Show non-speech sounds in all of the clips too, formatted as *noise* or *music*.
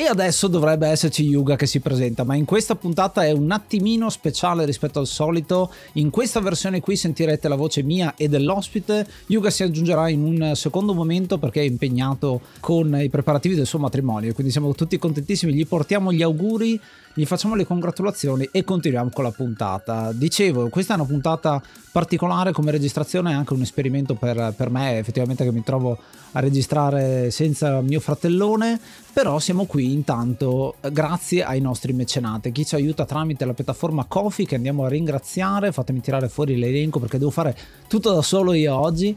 e adesso dovrebbe esserci Yuga che si presenta, ma in questa puntata è un attimino speciale rispetto al solito. In questa versione qui sentirete la voce mia e dell'ospite. Yuga si aggiungerà in un secondo momento perché è impegnato con i preparativi del suo matrimonio, quindi siamo tutti contentissimi. Gli portiamo gli auguri gli facciamo le congratulazioni e continuiamo con la puntata. Dicevo, questa è una puntata particolare come registrazione, è anche un esperimento per, per me, effettivamente che mi trovo a registrare senza mio fratellone, però siamo qui intanto grazie ai nostri mecenate, chi ci aiuta tramite la piattaforma Kofi che andiamo a ringraziare, fatemi tirare fuori l'elenco perché devo fare tutto da solo io oggi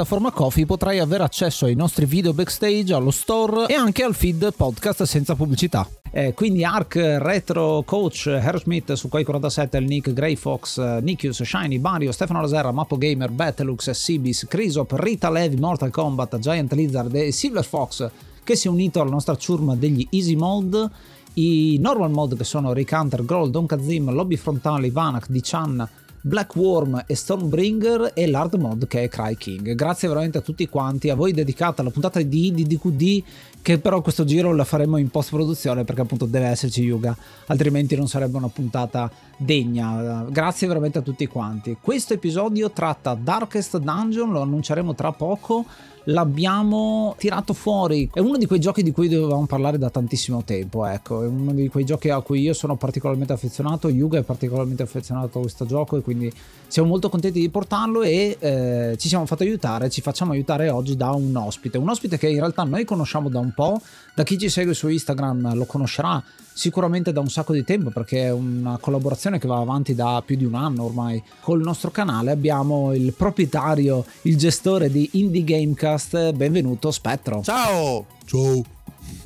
piattaforma Coffee potrai avere accesso ai nostri video backstage, allo store e anche al feed podcast senza pubblicità. Eh, quindi Ark, Retro Coach, Smith su Quake 47, il Nick, Grey Fox, Nikius, Shiny, Mario, Stefano Laserra, Mappo Gamer, Battlux, Sibis, Crisop, Rita Levi, Mortal Kombat, Giant Lizard e Silver Fox che si è unito alla nostra ciurma degli Easy Mode i normal mode che sono Rick Hunter, Groll, Don Kazim, Lobby Frontali, Vanak, Dichan, Black Worm e Stormbringer e l'hard mod che è Cry King. Grazie veramente a tutti quanti, a voi dedicata la puntata di DDQD che però questo giro la faremo in post produzione perché appunto deve esserci Yuga, altrimenti non sarebbe una puntata degna. Grazie veramente a tutti quanti. Questo episodio tratta Darkest Dungeon, lo annunceremo tra poco l'abbiamo tirato fuori. È uno di quei giochi di cui dovevamo parlare da tantissimo tempo, ecco, è uno di quei giochi a cui io sono particolarmente affezionato, Yuga è particolarmente affezionato a questo gioco e quindi siamo molto contenti di portarlo e eh, ci siamo fatti aiutare, ci facciamo aiutare oggi da un ospite, un ospite che in realtà noi conosciamo da un po', da chi ci segue su Instagram lo conoscerà sicuramente da un sacco di tempo perché è una collaborazione che va avanti da più di un anno ormai. Col nostro canale abbiamo il proprietario il gestore di Indie Gamecast. Benvenuto Spettro. Ciao! Ciao.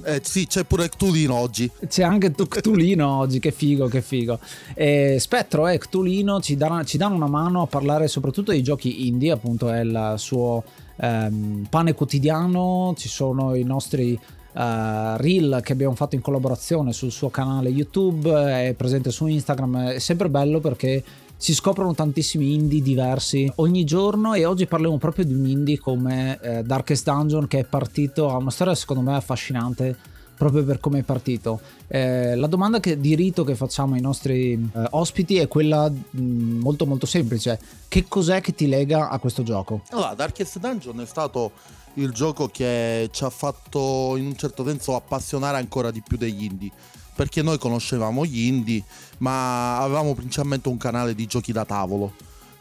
Eh, sì, c'è pure Ctulino oggi. C'è anche Ctulino *laughs* oggi, che figo, che figo. Eh, Spettro e Ctulino ci, darà, ci, danno una mano a parlare soprattutto dei giochi indie, appunto è il suo ehm, pane quotidiano, ci sono i nostri uh, reel che abbiamo fatto in collaborazione sul suo canale YouTube, è presente su Instagram, è sempre bello perché si scoprono tantissimi indie diversi ogni giorno e oggi parliamo proprio di un indie come eh, Darkest Dungeon che è partito, ha una storia secondo me affascinante proprio per come è partito. Eh, la domanda che, di rito che facciamo ai nostri eh, ospiti è quella mh, mm, molto molto semplice. Che cos'è che ti lega a questo gioco? Allora, Darkest Dungeon è stato il gioco che ci ha fatto in un certo senso appassionare ancora di più degli indie. Perché noi conoscevamo gli indie, ma avevamo principalmente un canale di giochi da tavolo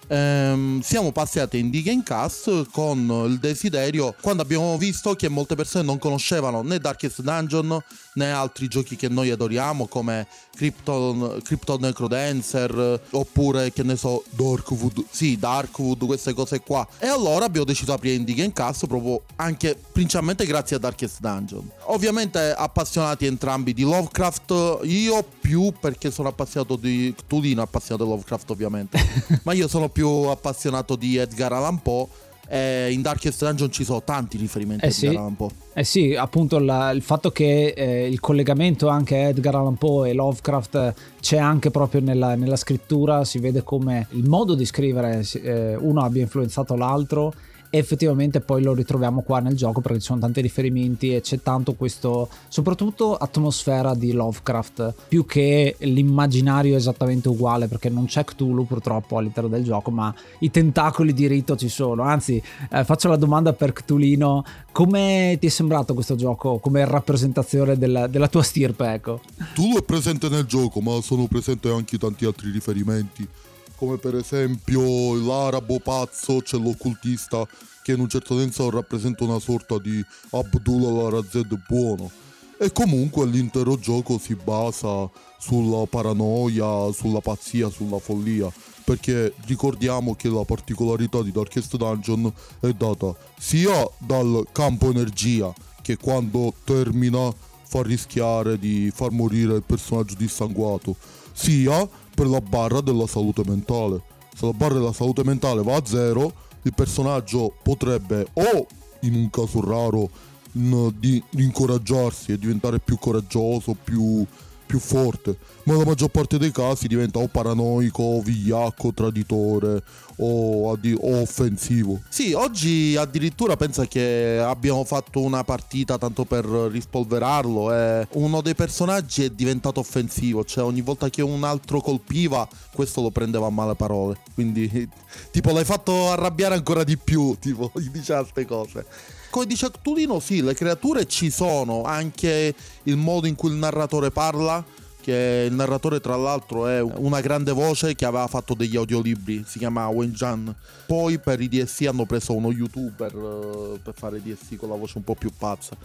ehm, siamo passati in Gamecast con il desiderio quando abbiamo visto che molte persone non conoscevano né Darkest Dungeon né altri giochi che noi adoriamo come Krypton, Krypton Necrodancer oppure che ne so Darkwood sì Darkwood queste cose qua. E allora abbiamo deciso di aprire Indie Gamecast proprio anche principalmente grazie a Darkest Dungeon. Ovviamente appassionati entrambi di Lovecraft, io più perché sono appassionato di Cthulhu, appassionato di Lovecraft ovviamente, *laughs* ma io sono più appassionato di Edgar Allan Poe eh, in Darkest Dungeon ci sono tanti riferimenti eh a sì. Edgar Allan Poe. Eh sì, appunto la, il fatto che eh, il collegamento anche a Edgar Allan Poe e Lovecraft eh, c'è anche proprio nella, nella, scrittura, si vede come il modo di scrivere eh, uno abbia influenzato l'altro effettivamente poi lo ritroviamo qua nel gioco perché ci sono tanti riferimenti e c'è tanto questo soprattutto atmosfera di Lovecraft più che l'immaginario esattamente uguale perché non c'è Cthulhu purtroppo all'interno del gioco ma i tentacoli di rito ci sono. Anzi eh, faccio la domanda per Cthulino come ti è sembrato questo gioco come rappresentazione della, della tua stirpe ecco? Cthulhu è presente nel gioco ma sono presenti anche tanti altri riferimenti come per esempio l'arabo pazzo, c'è l'occultista che in un certo senso rappresenta una sorta di Abdullah Razed buono. E comunque l'intero gioco si basa sulla paranoia, sulla pazzia, sulla follia. Perché ricordiamo che la particolarità di Darkest Dungeon è data sia dal campo energia, che quando termina fa rischiare di far morire il personaggio dissanguato, sia per la barra della salute mentale. Se la barra della salute mentale va a zero, il personaggio potrebbe o, in un caso raro, di incoraggiarsi e diventare più coraggioso, più più forte, ma la maggior parte dei casi diventa o paranoico, o vigliacco, traditore o, addi- o, offensivo. Sì, oggi addirittura pensa che abbiamo fatto una partita tanto per rispolverarlo e uno dei personaggi è diventato offensivo, cioè ogni volta che un altro colpiva questo lo prendeva a male parole, quindi *laughs* tipo l'hai fatto arrabbiare ancora di più, *laughs* tipo gli diceva queste cose come dice Cthulhu, sì, le creature ci sono, anche il modo in cui il narratore parla, che il narratore tra l'altro è una grande voce che aveva fatto degli audiolibri, si chiama Wen Jan. Poi per i DSC hanno preso uno youtuber uh, per fare DSC con la voce un po' più pazza.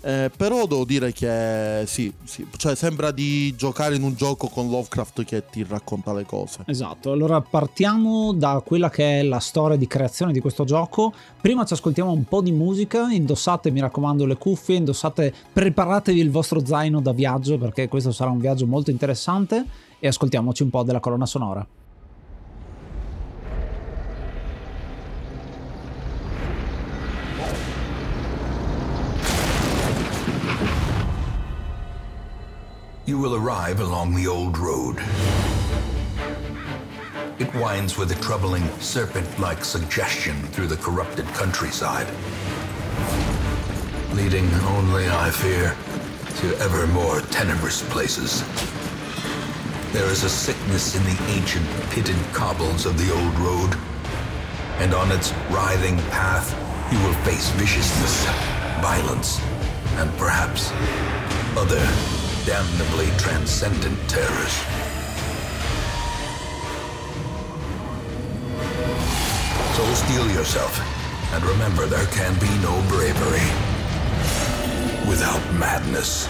Eh, però devo dire che sì, sì, cioè sembra di giocare in un gioco con Lovecraft che ti racconta le cose. Esatto, allora partiamo da quella che è la storia di creazione di questo gioco. Prima ci ascoltiamo un po' di musica, indossate mi raccomando le cuffie, indossate, preparatevi il vostro zaino da viaggio perché questo sarà un viaggio molto interessante e ascoltiamoci un po' della colonna sonora. you will arrive along the old road. It winds with a troubling serpent-like suggestion through the corrupted countryside, leading only, I fear, to ever more tenebrous places. There is a sickness in the ancient pitted cobbles of the old road, and on its writhing path you will face viciousness, violence, and perhaps other damnably transcendent terrors. So steel yourself, and remember there can be no bravery without madness.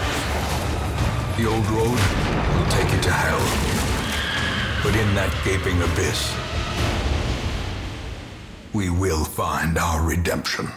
The old road will take you to hell, but in that gaping abyss, we will find our redemption.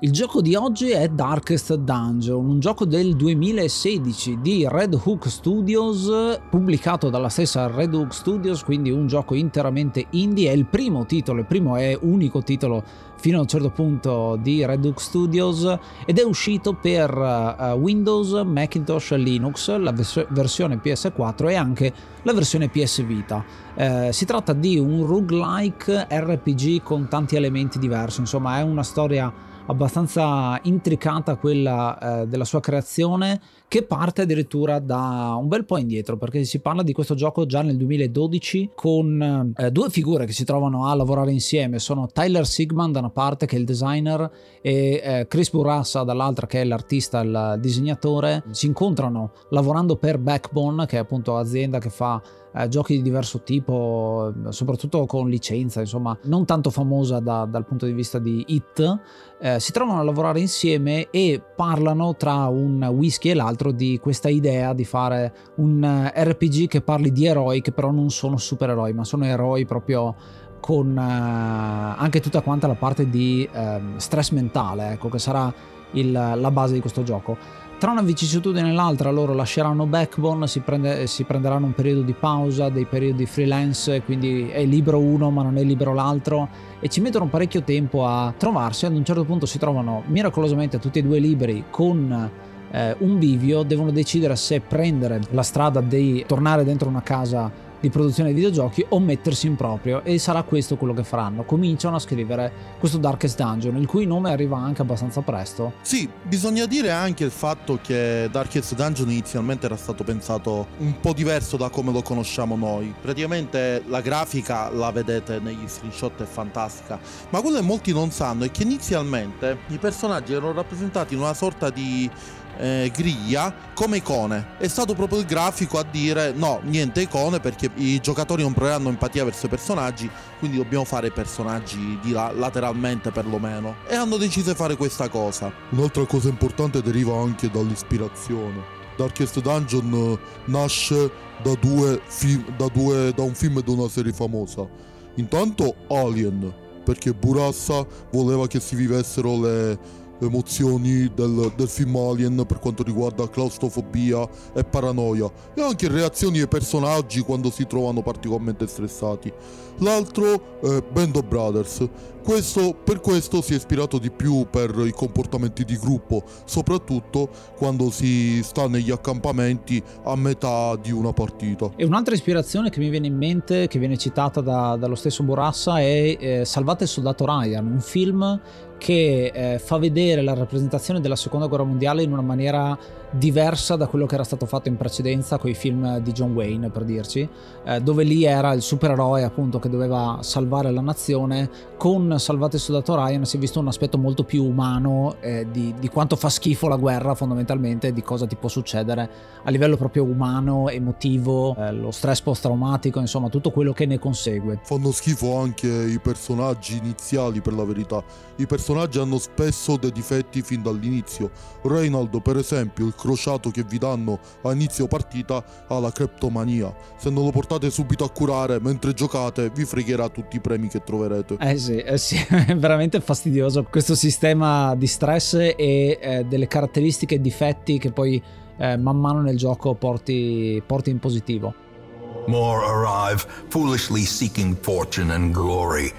Il gioco di oggi è Darkest Dungeon, un gioco del 2016 di Red Hook Studios, pubblicato dalla stessa Red Hook Studios, quindi un gioco interamente indie, è il primo titolo, il primo e unico titolo fino a un certo punto di Red Hook Studios ed è uscito per uh, Windows, Macintosh, Linux, la vers- versione PS4 e anche la versione PS Vita. Uh, si tratta di un roguelike RPG con tanti elementi diversi, insomma è una storia abbastanza intricata quella eh, della sua creazione che parte addirittura da un bel po' indietro perché si parla di questo gioco già nel 2012 con eh, due figure che si trovano a lavorare insieme. Sono Tyler Sigman da una parte che è il designer e eh, Chris Burassa dall'altra che è l'artista il disegnatore. Si incontrano lavorando per Backbone che è appunto azienda che fa eh, giochi di diverso tipo, soprattutto con licenza, insomma, non tanto famosa da, dal punto di vista di hit, eh, si trovano a lavorare insieme e parlano tra un whisky e l'altro di questa idea di fare un eh, RPG che parli di eroi che però non sono supereroi, ma sono eroi proprio con uh, anche tutta quanta la parte di uh, stress mentale, ecco, che sarà il, la base di questo gioco. Tra una vicissitudine e l'altra loro lasceranno Backbone, si, prende, si, prenderanno un periodo di pausa, dei periodi freelance, quindi è libero uno ma non è libero l'altro e ci mettono parecchio tempo a trovarsi, ad un certo punto si trovano miracolosamente tutti e due liberi con eh, un bivio, devono decidere se prendere la strada di tornare dentro una casa di produzione di videogiochi o mettersi in proprio e sarà questo quello che faranno. Cominciano a scrivere questo Darkest Dungeon, il cui nome arriva anche abbastanza presto. Sì, bisogna dire anche il fatto che Darkest Dungeon inizialmente era stato pensato un po' diverso da come lo conosciamo noi. Praticamente la grafica la vedete negli screenshot è fantastica, ma quello che molti non sanno è che inizialmente i personaggi erano rappresentati in una sorta di eh, griglia come icone. È stato proprio il grafico a dire no, niente icone perché i giocatori non proveranno empatia verso i personaggi, quindi dobbiamo fare i personaggi di là, lateralmente perlomeno. E hanno deciso di fare questa cosa. Un'altra cosa importante deriva anche dall'ispirazione. Darkest Dungeon eh, nasce da, due film, da, due, da un film e da una serie famosa. Intanto Alien, perché Burassa voleva che si vivessero le emozioni del, del, film Alien per quanto riguarda claustrofobia e paranoia e anche reazioni ai personaggi quando si trovano particolarmente stressati. L'altro è Band of Brothers. Questo, per questo si è ispirato di più per i comportamenti di gruppo, soprattutto quando si sta negli accampamenti a metà di una partita. E un'altra ispirazione che mi viene in mente, che viene citata da, dallo stesso Borassa, è eh, Salvate il soldato Ryan, un film che eh, fa vedere la rappresentazione della seconda guerra mondiale in una maniera diversa da quello che era stato fatto in precedenza con i film di John Wayne per dirci eh, dove lì era il supereroe appunto che doveva salvare la nazione. Con Salvate il soldato Ryan si è visto un aspetto molto più umano eh, di, di, quanto fa schifo la guerra fondamentalmente di cosa ti può succedere a livello proprio umano emotivo eh, lo stress post traumatico insomma tutto quello che ne consegue. Fanno schifo anche i personaggi iniziali per la verità. I personaggi hanno spesso dei difetti fin dall'inizio. Reynald per esempio il crociato che vi danno a inizio partita ha la creptomania. Se non lo portate subito a curare mentre giocate, vi fregherà tutti i premi che troverete. Eh sì, eh sì *laughs* è veramente fastidioso questo sistema di stress e eh, delle caratteristiche e difetti che poi eh, man mano nel gioco porti, porti in positivo. More arrive, foolishly seeking fortune and glory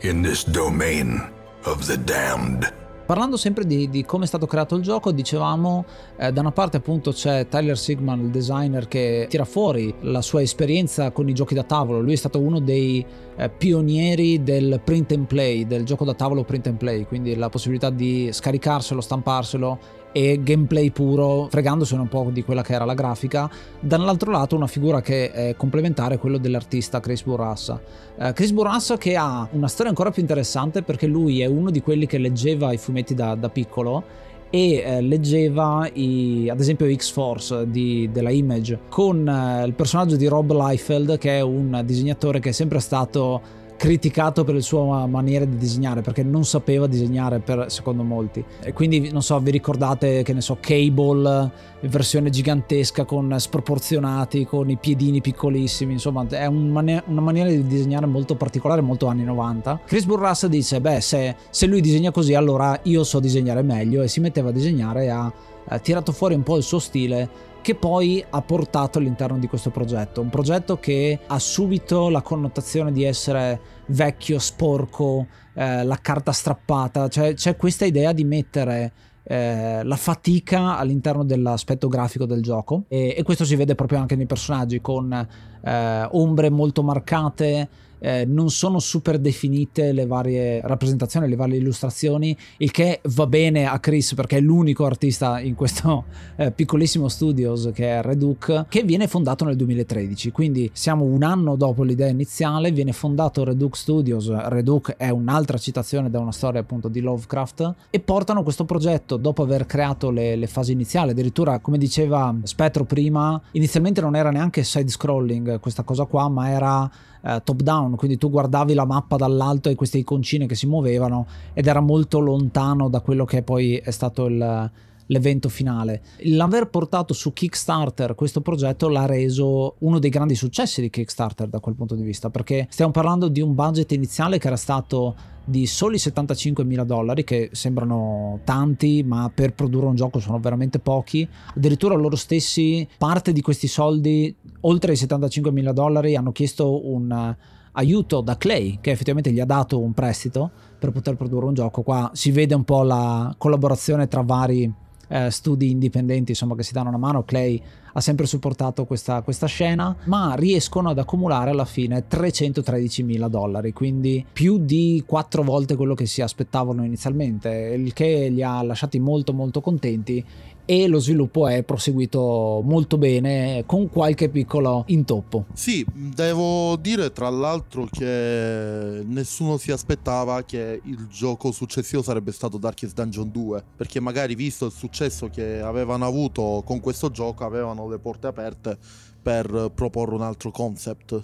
in this domain of the damned. Parlando sempre di, di, come è stato creato il gioco, dicevamo eh, da una parte appunto c'è Tyler Sigman, il designer, che tira fuori la sua esperienza con i giochi da tavolo. Lui è stato uno dei eh, pionieri del print and play, del gioco da tavolo print and play, quindi la possibilità di scaricarselo, stamparselo e gameplay puro, fregandosene un po' di quella che era la grafica. Dall'altro lato una figura che è complementare è quello dell'artista Chris Burrassa. Uh, Chris Burrassa che ha una storia ancora più interessante perché lui è uno di quelli che leggeva i fumetti da, da piccolo e eh, leggeva i, ad esempio X-Force di, della Image con eh, il personaggio di Rob Liefeld che è un disegnatore che è sempre stato criticato per la sua maniera di disegnare perché non sapeva disegnare per, secondo molti. E quindi non so vi ricordate che ne so Cable versione gigantesca con sproporzionati con i piedini piccolissimi insomma è un mani- una maniera di disegnare molto particolare molto anni 90 Chris Burras dice beh se, se lui disegna così allora io so disegnare meglio e si metteva a disegnare e ha, ha tirato fuori un po' il suo stile che poi ha portato all'interno di questo progetto. Un progetto che ha subito la connotazione di essere vecchio, sporco, eh, la carta strappata, cioè c'è questa idea di mettere eh, la fatica all'interno dell'aspetto grafico del gioco e, e, questo si vede proprio anche nei personaggi con eh, ombre molto marcate eh, non sono super definite le varie rappresentazioni, le varie illustrazioni, il che va bene a Chris perché è l'unico artista in questo eh, piccolissimo studios che è Redux, che viene fondato nel 2013, quindi siamo un anno dopo l'idea iniziale, viene fondato Redux Studios, Redux è un'altra citazione da una storia appunto di Lovecraft, e portano questo progetto dopo aver creato le, le fasi iniziali, addirittura come diceva Spettro prima, inizialmente non era neanche side scrolling questa cosa qua, ma era eh, top down, quindi tu guardavi la mappa dall'alto e queste iconcine che si muovevano ed era molto lontano da quello che poi è stato il l'evento finale. L'aver portato su Kickstarter questo progetto l'ha reso uno dei grandi successi di Kickstarter da quel punto di vista, perché stiamo parlando di un budget iniziale che era stato di soli 75 mila dollari, che sembrano tanti, ma per produrre un gioco sono veramente pochi. Addirittura loro stessi, parte di questi soldi, oltre ai 75 mila dollari, hanno chiesto un eh, aiuto da Clay, che effettivamente gli ha dato un prestito per poter produrre un gioco. Qua si vede un po' la collaborazione tra vari eh, studi indipendenti insomma, che si danno una mano. Clay ha sempre supportato questa, questa, scena, ma riescono ad accumulare alla fine 313 mila dollari, quindi più di quattro volte quello che si aspettavano inizialmente, il che li ha lasciati molto molto contenti e lo sviluppo è proseguito molto bene con qualche piccolo intoppo. Sì, devo dire tra l'altro che nessuno si aspettava che il gioco successivo sarebbe stato Darkest Dungeon 2, perché magari visto il successo che avevano avuto con questo gioco avevano le porte aperte per proporre un altro concept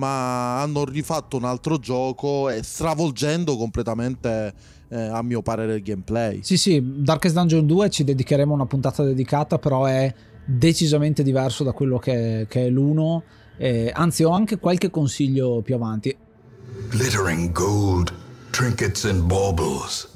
ma hanno rifatto un altro gioco e stravolgendo completamente eh, a mio parere il gameplay. Sì, sì, Darkest Dungeon 2 ci dedicheremo una puntata dedicata, però è decisamente diverso da quello che, che è l'1. Eh, anzi, ho anche qualche consiglio più avanti. Glittering gold, trinkets and baubles,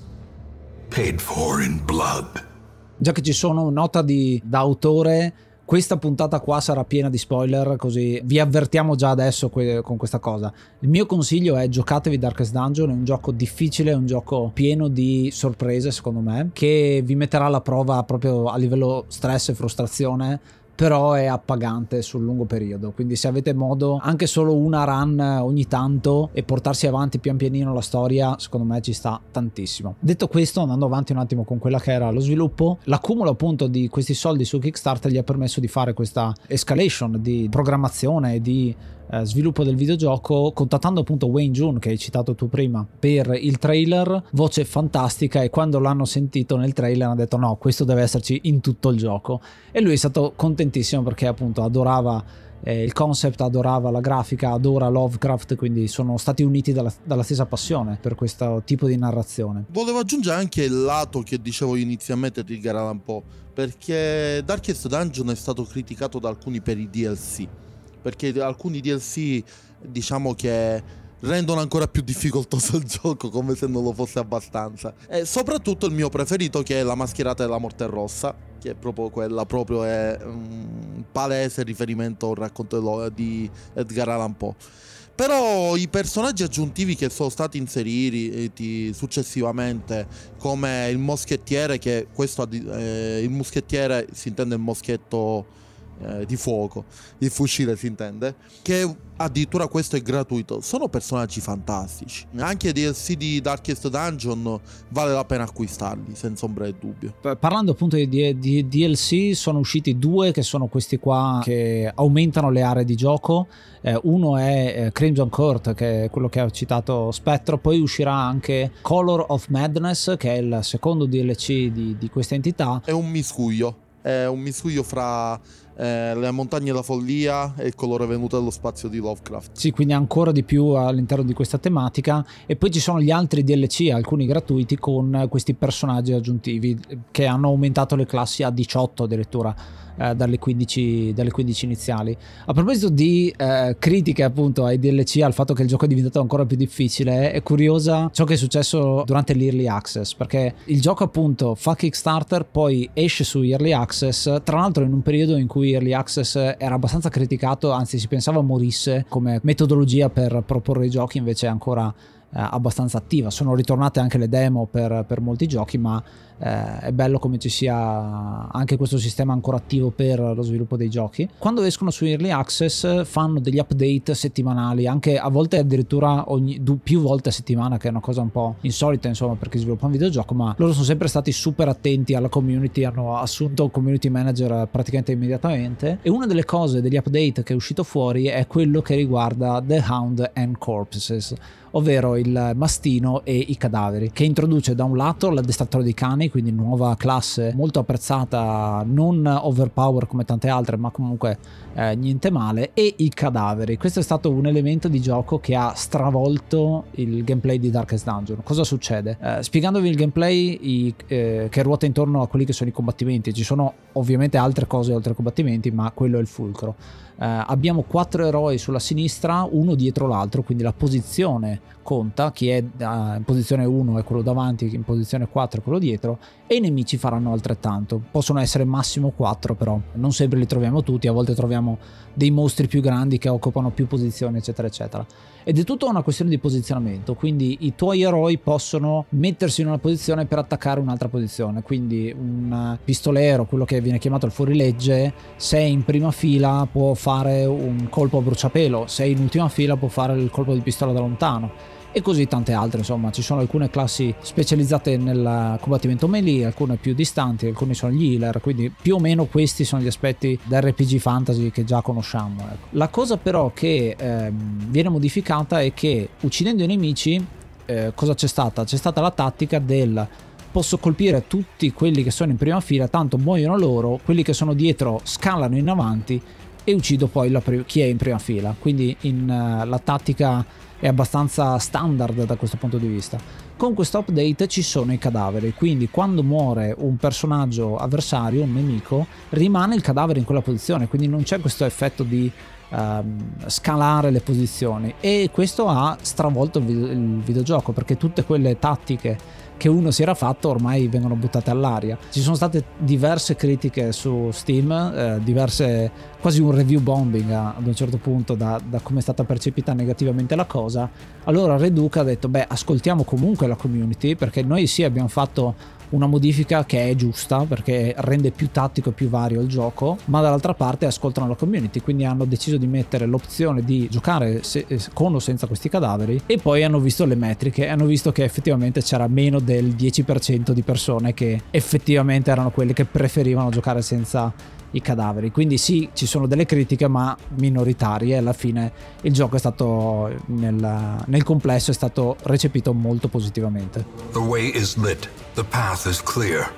paid for in blood. Già che ci sono nota di, da autore questa puntata qua sarà piena di spoiler, così vi avvertiamo già adesso que- con questa cosa. Il mio consiglio è giocatevi Darkest Dungeon, è un gioco difficile, è un gioco pieno di sorprese secondo me, che vi metterà alla prova proprio a livello stress e frustrazione però è appagante sul lungo periodo. Quindi se avete modo anche solo una run ogni tanto e portarsi avanti pian pianino la storia, secondo me ci sta tantissimo. Detto questo, andando avanti un attimo con quella che era lo sviluppo, l'accumulo appunto di questi soldi su Kickstarter gli ha permesso di fare questa escalation di programmazione e di eh, sviluppo del videogioco, contattando appunto Wayne June che hai citato tu prima per il trailer, voce fantastica e quando l'hanno sentito nel trailer hanno detto no, questo deve esserci in tutto il gioco e lui è stato contentissimo perché appunto adorava eh, il concept, adorava la grafica, adora Lovecraft, quindi sono stati uniti dalla, dalla, stessa passione per questo tipo di narrazione. Volevo aggiungere anche il lato che dicevo inizialmente di Garan po', perché Darkest Dungeon è stato criticato da alcuni per i DLC perché alcuni DLC diciamo che rendono ancora più difficoltoso il gioco come se non lo fosse abbastanza. E soprattutto il mio preferito che è la mascherata della morte rossa che è proprio quella proprio è un palese riferimento al racconto di Edgar Allan Poe. Però i personaggi aggiuntivi che sono stati inseriti successivamente come il moschettiere che questo eh, il moschettiere si intende il moschetto eh, di fuoco, il fucile si intende, che addirittura questo è gratuito. Sono personaggi fantastici. Anche i DLC di Darkest Dungeon vale la pena acquistarli, senza ombra di dubbio. Parlando appunto di, di, DLC, sono usciti due che sono questi qua che aumentano le aree di gioco. Eh, uno è eh, Crimson Court, che è quello che ha citato Spettro, poi uscirà anche Color of Madness, che è il secondo DLC di, di questa entità. È un miscuglio, è un miscuglio fra eh, Le montagne della follia e il colore venuto dallo spazio di Lovecraft. Sì, quindi ancora di più all'interno di questa tematica. E poi ci sono gli altri DLC, alcuni gratuiti, con questi personaggi aggiuntivi che hanno aumentato le classi a 18 addirittura eh, dalle, 15, dalle, 15, iniziali. A proposito di eh, critiche appunto ai DLC, al fatto che il gioco è diventato ancora più difficile, è curiosa ciò che è successo durante l'Early Access, perché il gioco appunto fa Kickstarter, poi esce su Early Access, tra l'altro in un periodo in cui Early Access era abbastanza criticato, anzi si pensava morisse come metodologia per proporre i giochi, invece è ancora eh, abbastanza attiva. Sono ritornate anche le demo per, per molti giochi, ma eh, è bello come ci sia anche questo sistema ancora attivo per lo sviluppo dei giochi. Quando escono su Early Access fanno degli update settimanali, anche a volte addirittura ogni, più volte a settimana, che è una cosa un po' insolita insomma per chi sviluppa un videogioco, ma loro sono sempre stati super attenti alla community, hanno assunto un community manager praticamente immediatamente e una delle cose degli update che è uscito fuori è quello che riguarda The Hound and Corpses ovvero il mastino e i cadaveri, che introduce da un lato l'addestratore dei cani umani, quindi nuova classe molto apprezzata, non overpower come tante altre, ma comunque eh, niente male, e i cadaveri. Questo è stato un elemento di gioco che ha stravolto il gameplay di Darkest Dungeon. Cosa succede? Eh, spiegandovi il gameplay i, eh, che ruota intorno a quelli che sono i combattimenti, ci sono ovviamente altre cose oltre ai combattimenti, ma quello è il fulcro. Eh, abbiamo quattro eroi sulla sinistra, uno dietro l'altro, quindi la posizione conta, chi è uh, in posizione 1 è quello davanti, chi in posizione 4 è quello dietro, e i nemici faranno altrettanto. Possono essere massimo 4 però, non sempre li troviamo tutti, a volte troviamo dei mostri più grandi che occupano più posizioni, eccetera, eccetera. Ed è tutta una questione di posizionamento, quindi i tuoi eroi possono mettersi in una posizione per attaccare un'altra posizione, quindi un pistolero, quello che viene chiamato il fuorilegge, se è in prima fila può fare un colpo a bruciapelo, se è in ultima fila può fare il colpo di pistola da lontano e così tante altre insomma ci sono alcune classi specializzate nel combattimento melee alcune più distanti alcuni sono gli healer quindi più o meno questi sono gli aspetti da RPG fantasy che già conosciamo ecco. la cosa però che eh, viene modificata è che uccidendo i nemici eh, cosa c'è stata? c'è stata la tattica del posso colpire tutti quelli che sono in prima fila tanto muoiono loro quelli che sono dietro scalano in avanti e uccido poi pri- chi è in prima fila quindi in, uh, la tattica è abbastanza standard da questo punto di vista. Con questo update ci sono i cadaveri, quindi quando muore un personaggio avversario, un nemico, rimane il cadavere in quella posizione, quindi non c'è questo effetto di uh, scalare le posizioni e questo ha stravolto il, video- il videogioco perché tutte quelle tattiche che uno si era fatto ormai vengono buttate all'aria. Ci sono state diverse critiche su Steam, eh, diverse, quasi un review bombing ad un certo punto da, da come è stata percepita negativamente la cosa. Allora Reduca ha detto, beh, ascoltiamo comunque la community perché noi sì abbiamo fatto una modifica che è giusta perché rende più tattico e più vario il gioco, ma dall'altra parte ascoltano la community, quindi hanno deciso di mettere l'opzione di giocare se, eh, con o senza questi cadaveri e poi hanno visto le metriche hanno visto che effettivamente c'era meno del 10% di persone che effettivamente erano quelle che preferivano giocare senza i cadaveri. Quindi sì, ci sono delle critiche, ma minoritarie. Alla fine il gioco è stato nel, nel complesso è stato recepito molto positivamente. The way is lit. The path is clear.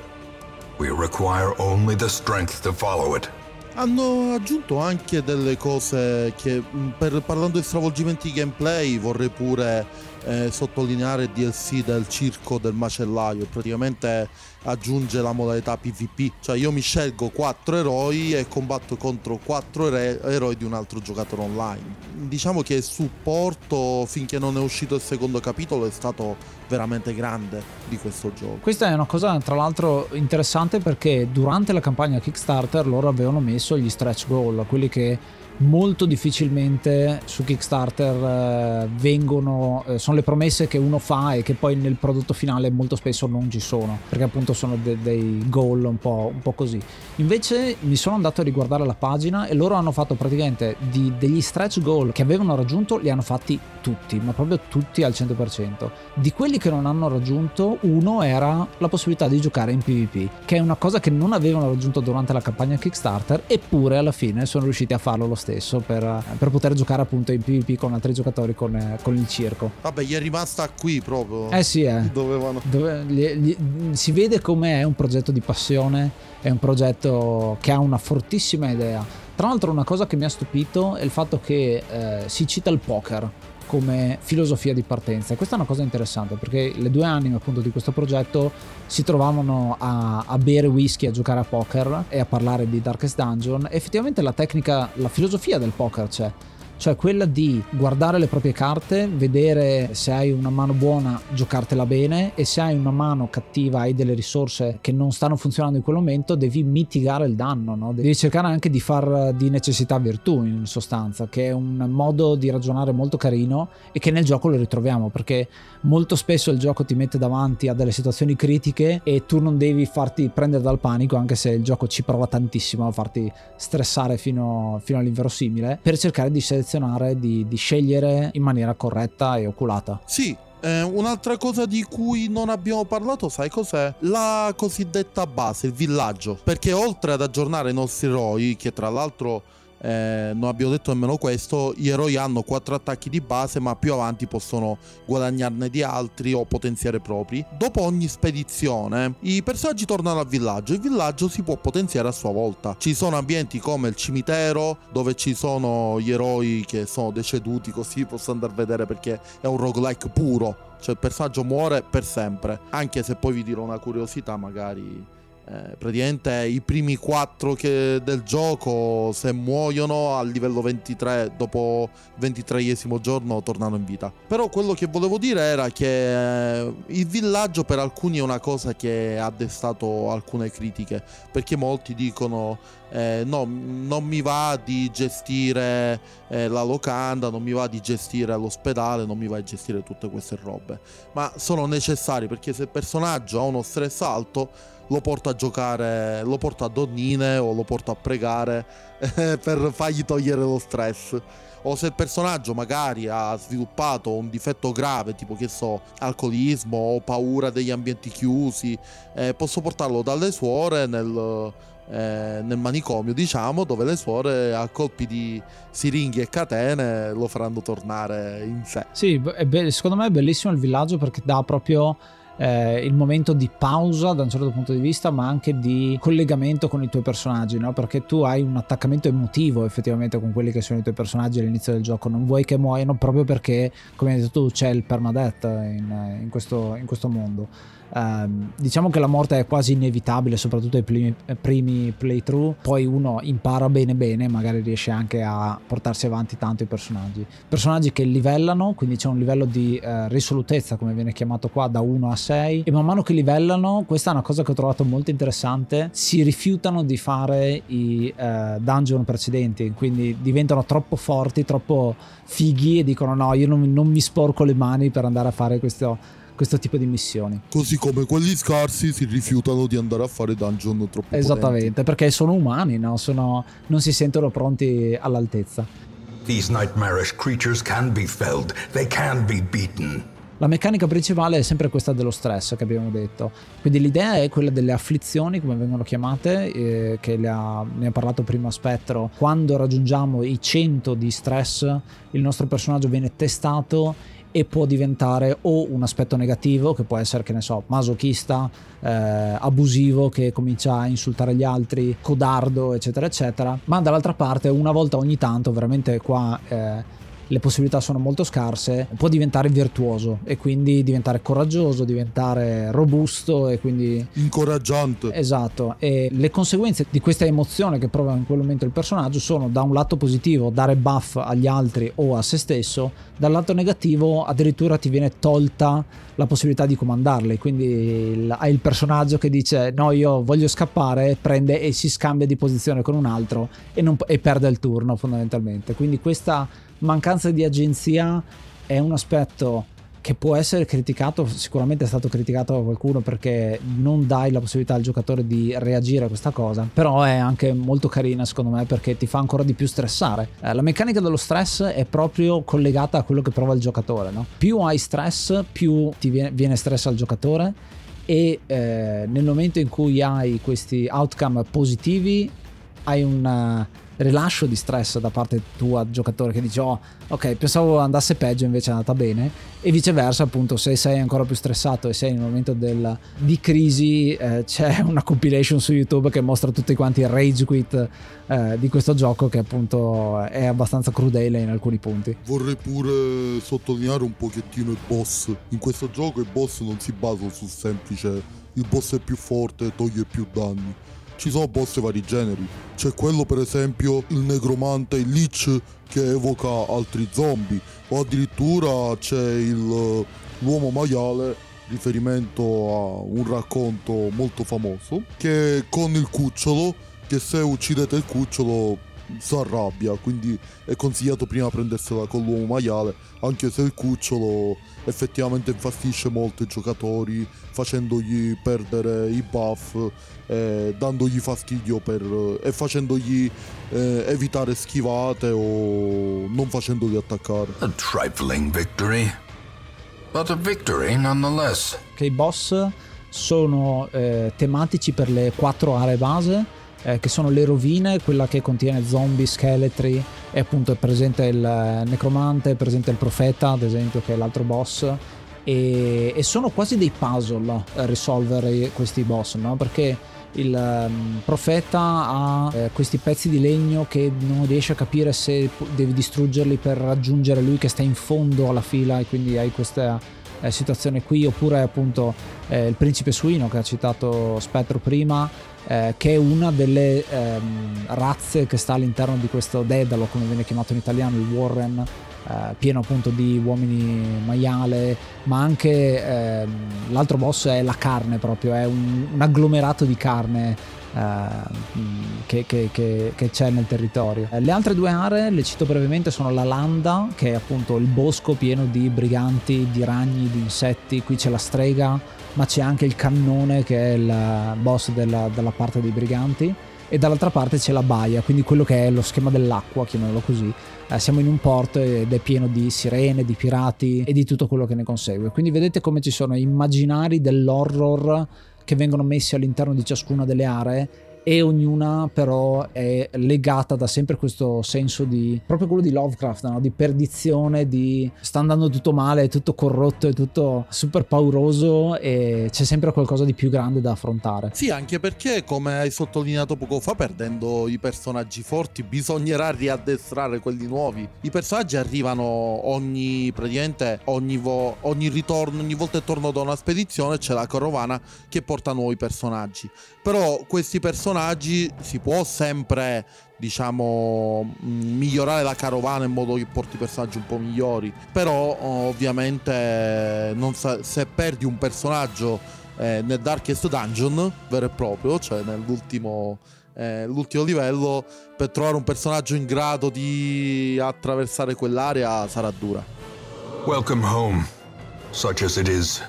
We require only the strength to follow it. Hanno aggiunto anche delle cose che, per, parlando di stravolgimenti di gameplay, vorrei pure eh, sottolineare DLC del circo del macellaio, praticamente aggiunge la modalità PvP, cioè io mi scelgo quattro eroi e combatto contro quattro ere- eroi di un altro giocatore online. Diciamo che il supporto finché non è uscito il secondo capitolo è stato veramente grande di questo gioco. Questa è una cosa tra l'altro interessante perché durante la campagna Kickstarter loro avevano messo gli stretch goal, quelli che molto difficilmente su Kickstarter eh, vengono, eh, sono le promesse che uno fa e che poi nel prodotto finale molto spesso non ci sono, perché appunto sono de- dei goal un po', un po', così. Invece mi sono andato a riguardare la pagina e loro hanno fatto praticamente di, degli stretch goal che avevano raggiunto, li hanno fatti tutti, ma proprio tutti al 100%. Di quelli che non hanno raggiunto, uno era la possibilità di giocare in PvP, che è una cosa che non avevano raggiunto durante la campagna Kickstarter, eppure alla fine sono riusciti a farlo lo stesso stesso per, per, poter giocare appunto in PvP con altri giocatori con, con, il circo. Vabbè, gli è rimasta qui proprio. Eh sì, eh. Dovevano. Dove, gli, gli, si vede come è un progetto di passione, è un progetto che ha una fortissima idea. Tra l'altro una cosa che mi ha stupito è il fatto che eh, si cita il poker come filosofia di partenza. E questa è una cosa interessante perché le due anime appunto di questo progetto si trovavano a, a, bere whisky, a giocare a poker e a parlare di Darkest Dungeon. E effettivamente la tecnica, la filosofia del poker c'è cioè quella di guardare le proprie carte, vedere se hai una mano buona, giocartela bene e se hai una mano cattiva, hai delle risorse che non stanno funzionando in quel momento, devi mitigare il danno, no? devi cercare anche di far di necessità virtù in sostanza, che è un modo di ragionare molto carino e che nel gioco lo ritroviamo perché molto spesso il gioco ti mette davanti a delle situazioni critiche e tu non devi farti prendere dal panico anche se il gioco ci prova tantissimo a farti stressare fino, fino all'inverosimile per cercare di selezionare selezionare, di, di scegliere in maniera corretta e oculata. Sì, eh, un'altra cosa di cui non abbiamo parlato, sai cos'è? La cosiddetta base, il villaggio. Perché oltre ad aggiornare i nostri eroi, che tra l'altro eh, non abbiamo detto nemmeno questo, gli eroi hanno quattro attacchi di base ma più avanti possono guadagnarne di altri o potenziare propri. Dopo ogni spedizione i personaggi tornano al villaggio, il villaggio si può potenziare a sua volta. Ci sono ambienti come il cimitero dove ci sono gli eroi che sono deceduti così posso andare a vedere perché è un roguelike puro, cioè il personaggio muore per sempre, anche se poi vi dirò una curiosità magari eh, praticamente i primi quattro che del gioco se muoiono al livello 23 dopo il 23esimo giorno tornano in vita però quello che volevo dire era che eh, il villaggio per alcuni è una cosa che ha destato alcune critiche perché molti dicono eh, no, non mi va di gestire eh, la locanda, non mi va di gestire l'ospedale, non mi va di gestire tutte queste robe. Ma sono necessari perché se il personaggio ha uno stress alto, lo porta a giocare, lo porta a donnine o lo porta a pregare eh, *laughs* per fargli togliere lo stress. O se il personaggio magari ha sviluppato un difetto grave, tipo che so, alcolismo o paura degli ambienti chiusi, eh, posso portarlo dalle suore nel, eh, nel manicomio, diciamo, dove le suore a colpi di siringhe e catene lo faranno tornare in sé. Sì, be- secondo me è bellissimo il villaggio perché dà proprio eh, il momento di pausa da un certo punto di vista, ma anche di collegamento con i tuoi personaggi, no? perché tu hai un attaccamento emotivo effettivamente con quelli che sono i tuoi personaggi all'inizio del gioco, non vuoi che muoiano proprio perché, come hai detto tu, c'è il permadeath in, in, questo, in questo mondo. Uh, diciamo che la morte è quasi inevitabile, soprattutto ai primi, primi, playthrough. Poi uno impara bene bene, magari riesce anche a portarsi avanti tanto i personaggi. Personaggi che livellano, quindi c'è un livello di uh, risolutezza, come viene chiamato qua, da 1 a 6. E man mano che livellano, questa è una cosa che ho trovato molto interessante, si rifiutano di fare i uh, dungeon precedenti, quindi diventano troppo forti, troppo fighi e dicono no, io non, non mi sporco le mani per andare a fare questo questo tipo di missioni. Così come quelli scarsi si rifiutano di andare a fare dungeon troppo Esattamente, potenti. perché sono umani, no? sono, non si sentono pronti all'altezza. These nightmarish creatures can be felled, they can be beaten. La meccanica principale è sempre questa dello stress che abbiamo detto. Quindi l'idea è quella delle afflizioni, come vengono chiamate, eh, che ha, ne ha parlato prima Spettro. Quando raggiungiamo i 100 di stress, il nostro personaggio viene testato e può diventare o un aspetto negativo che può essere che ne so masochista eh, abusivo che comincia a insultare gli altri codardo eccetera eccetera. Ma dall'altra parte una volta ogni tanto veramente qua eh, le possibilità sono molto scarse, può diventare virtuoso e quindi diventare coraggioso, diventare robusto e quindi... Incoraggiante. Esatto, e le conseguenze di questa emozione che prova in quel momento il personaggio sono da un lato positivo dare buff agli altri o a se stesso, dal lato negativo addirittura ti viene tolta la possibilità di comandarli, quindi hai il personaggio che dice no io voglio scappare, prende e si scambia di posizione con un altro e, non, e perde il turno fondamentalmente, quindi questa mancanza di agenzia è un aspetto che può essere criticato, sicuramente è stato criticato da qualcuno perché non dai la possibilità al giocatore di reagire a questa cosa, però è anche molto carina secondo me perché ti fa ancora di più stressare. Eh, la meccanica dello stress è proprio collegata a quello che prova il giocatore, no? Più hai stress, più ti viene, viene stress al giocatore e eh, nel momento in cui hai questi outcome positivi hai un rilascio di stress da parte tua giocatore che dice oh ok pensavo andasse peggio invece è andata bene. E viceversa appunto se sei ancora più stressato e sei in un momento del, di crisi eh, c'è *laughs* una compilation su youtube che mostra tutti quanti il rage quit eh, di questo gioco che appunto è abbastanza crudele in alcuni punti. Vorrei pure sottolineare un pochettino il boss. In questo gioco il boss non si basa sul semplice il boss è più forte toglie più danni ci sono boss vari generi. C'è quello per esempio il negromante, il lich che evoca altri zombie o addirittura c'è il, l'uomo maiale riferimento a un racconto molto famoso che con il cucciolo che se uccidete il cucciolo si arrabbia quindi è consigliato prima prendersela con l'uomo maiale anche se il cucciolo effettivamente infastidisce molto i giocatori facendogli perdere i buff eh, dandogli fastidio per, e facendogli eh, evitare schivate o non facendogli attaccare. A trifling victory. But a victory nonetheless. Che i boss sono eh, tematici per le quattro aree base eh, che sono le rovine, quella che contiene zombie, scheletri, e appunto è presente il necromante, è presente il profeta, ad esempio, che è l'altro boss. E, e sono quasi dei puzzle eh, risolvere questi boss, no? Perché il um, profeta ha eh, questi pezzi di legno che non riesce a capire se devi distruggerli per raggiungere lui che sta in fondo alla fila e quindi hai questa eh, situazione qui oppure appunto eh, il principe suino che ha citato Spettro prima eh, che è una delle ehm, razze che sta all'interno di questo Dedalo come viene chiamato in italiano il Warren eh, pieno appunto di uomini maiale, ma anche ehm, l'altro boss è la carne proprio, è un, un agglomerato di carne che, che, che, che, c'è nel territorio. Le altre due aree, le cito brevemente, sono la landa, che è appunto il bosco pieno di briganti, di ragni, di insetti, qui c'è la strega, ma c'è anche il cannone che è il boss della, della parte dei briganti e dall'altra parte c'è la baia, quindi quello che è lo schema dell'acqua, chiamiamolo così. Eh, siamo in un porto ed è pieno di sirene, di pirati e di tutto quello che ne consegue. Quindi vedete come ci sono immaginari dell'horror che vengono messi all'interno di ciascuna delle aree e ognuna però è legata da sempre questo senso di proprio quello di Lovecraft, no? di perdizione, di sta andando tutto male, è tutto corrotto, è tutto super pauroso e c'è sempre qualcosa di più grande da affrontare. Sì, anche perché come hai sottolineato poco fa, perdendo i personaggi forti, bisognerà riaddestrare quelli nuovi. I personaggi arrivano ogni praticamente ogni, vo- ogni ritorno, ogni volta che torno da una spedizione c'è la carovana che porta nuovi personaggi. Però questi personaggi personaggi si può sempre diciamo migliorare la carovana in modo che porti personaggi un po' migliori. Però ovviamente sa- se perdi un personaggio eh, nel Darkest Dungeon vero e proprio cioè nell'ultimo eh, l'ultimo livello per trovare un personaggio in grado di attraversare quell'area sarà dura. Welcome home such as it is.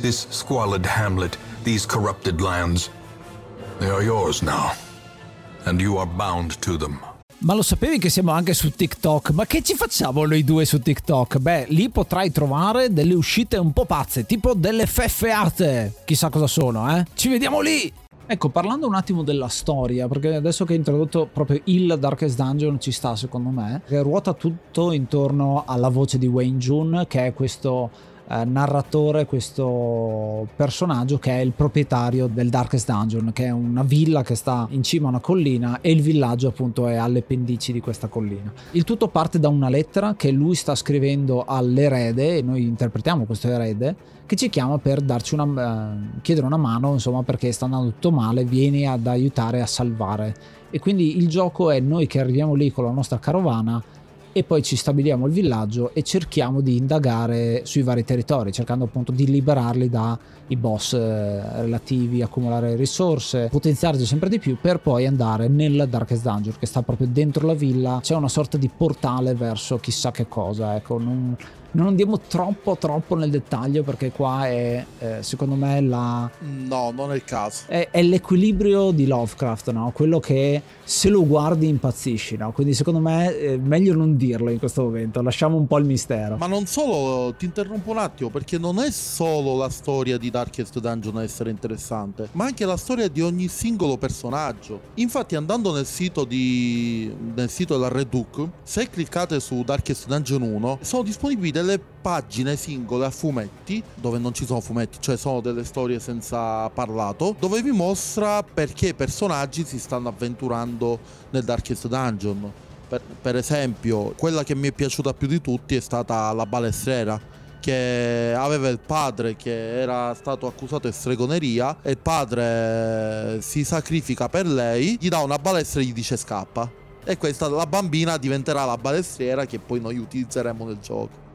This squalid hamlet, these corrupted lands They are yours now, and you are bound to them. Ma lo sapevi che siamo anche su TikTok? Ma che ci facciamo noi due su TikTok? Beh, lì potrai trovare delle uscite un po' pazze, tipo delle feffeate. Chissà cosa sono, eh? Ci vediamo lì! Ecco, parlando un attimo della storia, perché adesso che hai introdotto proprio il Darkest Dungeon ci sta secondo me, ruota tutto intorno alla voce di Wayne Jun, che è questo eh, narratore, questo personaggio che è il proprietario del Darkest Dungeon, che è una villa che sta in cima a una collina e il villaggio appunto è alle pendici di questa collina. Il tutto parte da una lettera che lui sta scrivendo all'erede e noi interpretiamo questo erede che ci chiama per darci una, uh, chiedere una mano, insomma, perché sta andando tutto male, vieni ad aiutare a salvare. E quindi il gioco è noi che arriviamo lì con la nostra carovana e poi ci stabiliamo il villaggio e cerchiamo di indagare sui vari territori, cercando appunto di liberarli dai boss eh, relativi, accumulare risorse, potenziarli sempre di più per poi andare nel Darkest Dungeon che sta proprio dentro la villa, c'è una sorta di portale verso chissà che cosa, ecco, non, non andiamo troppo troppo nel dettaglio perché qua è eh, secondo me la no non è il caso è, è l'equilibrio di Lovecraft no? quello che se lo guardi impazzisci no? quindi secondo me è eh, meglio non dirlo in questo momento lasciamo un po' il mistero ma non solo ti interrompo un attimo perché non è solo la storia di Darkest Dungeon a essere interessante ma anche la storia di ogni singolo personaggio infatti andando nel sito di nel sito della Red Duke se cliccate su Darkest Dungeon 1 sono disponibili delle pagine singole a fumetti, dove non ci sono fumetti, cioè sono delle storie senza parlato, dove vi mostra perché i personaggi si stanno avventurando nel Darkest Dungeon. Per, per esempio, quella che mi è piaciuta più di tutti è stata la balestriera che aveva il padre che era stato accusato di stregoneria e il padre si sacrifica per lei, gli dà una balestra e gli dice scappa. E questa la bambina diventerà la balestriera che poi noi utilizzeremo nel gioco.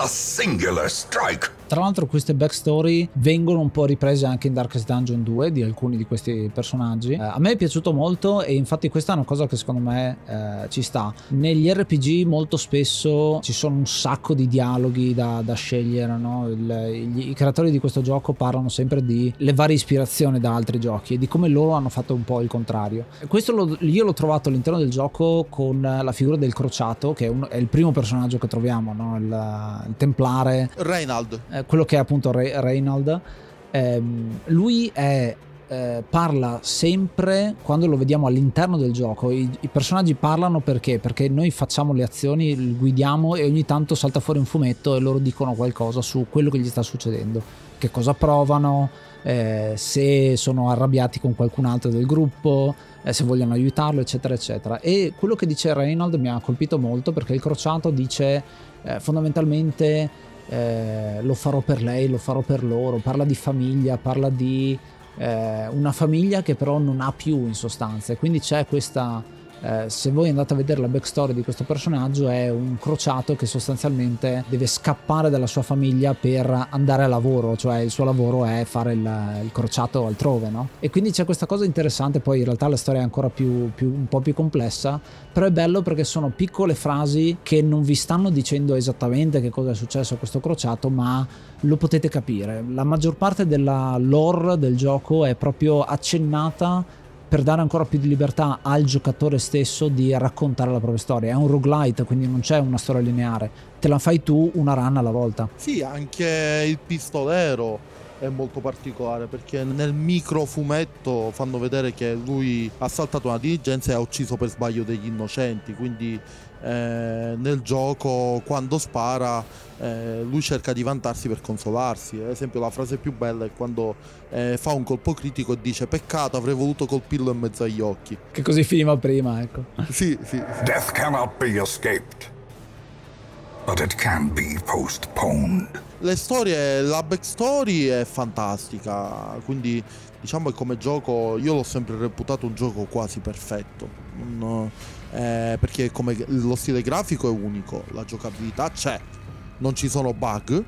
A singular strike. Tra l'altro queste backstory vengono un po' riprese anche in Darkest Dungeon 2 di alcuni di questi personaggi. Eh, a me è piaciuto molto e infatti questa è una cosa che secondo me eh, ci sta. Negli RPG molto spesso ci sono un sacco di dialoghi da, da scegliere, no? Il, gli, i creatori di questo gioco parlano sempre di le varie ispirazioni da altri giochi e di come loro hanno fatto un po' il contrario. Questo lo, io l'ho trovato all'interno del gioco con la figura del crociato che è, un, è il primo personaggio che troviamo, no? il, il templare. Reynald. Eh, quello che è appunto Re- Reynald, ehm, lui è eh, parla sempre quando lo vediamo all'interno del gioco. I, I, personaggi parlano perché? Perché noi facciamo le azioni, li guidiamo e ogni tanto salta fuori un fumetto e loro dicono qualcosa su quello che gli sta succedendo. Che cosa provano, eh, se sono arrabbiati con qualcun altro del gruppo, eh, se vogliono aiutarlo, eccetera, eccetera. E quello che dice Reynold mi ha colpito molto perché il crociato dice eh, fondamentalmente eh, lo farò per lei, lo farò per loro, parla di famiglia, parla di eh, una famiglia che però non ha più in sostanza. E quindi c'è questa eh, se voi andate a vedere la backstory di questo personaggio è un crociato che sostanzialmente deve scappare dalla sua famiglia per andare a lavoro, cioè il suo lavoro è fare il, il crociato altrove, no? E quindi c'è questa cosa interessante, poi in realtà la storia è ancora più, più, un po' più complessa, però è bello perché sono piccole frasi che non vi stanno dicendo esattamente che cosa è successo a questo crociato, ma lo potete capire. La maggior parte della lore del gioco è proprio accennata per dare ancora più di libertà al giocatore stesso di raccontare la propria storia. È un roguelite, quindi non c'è una storia lineare, te la fai tu una run alla volta. Sì, anche il pistolero è molto particolare perché nel micro fumetto fanno vedere che lui ha saltato una diligenza e ha ucciso per sbaglio degli innocenti, quindi eh, nel gioco quando spara eh, lui cerca di vantarsi per consolarsi. Ad esempio la frase più bella è quando eh, fa un colpo critico e dice peccato avrei voluto colpirlo in mezzo agli occhi. Che così finiva prima, ecco. sì, sì, sì. Death cannot be escaped. But it can be postponed. Le storie, la backstory è fantastica, quindi diciamo che come gioco io l'ho sempre reputato un gioco quasi perfetto. Non, eh, perché lo stile grafico è unico, la giocabilità c'è, non ci sono bug,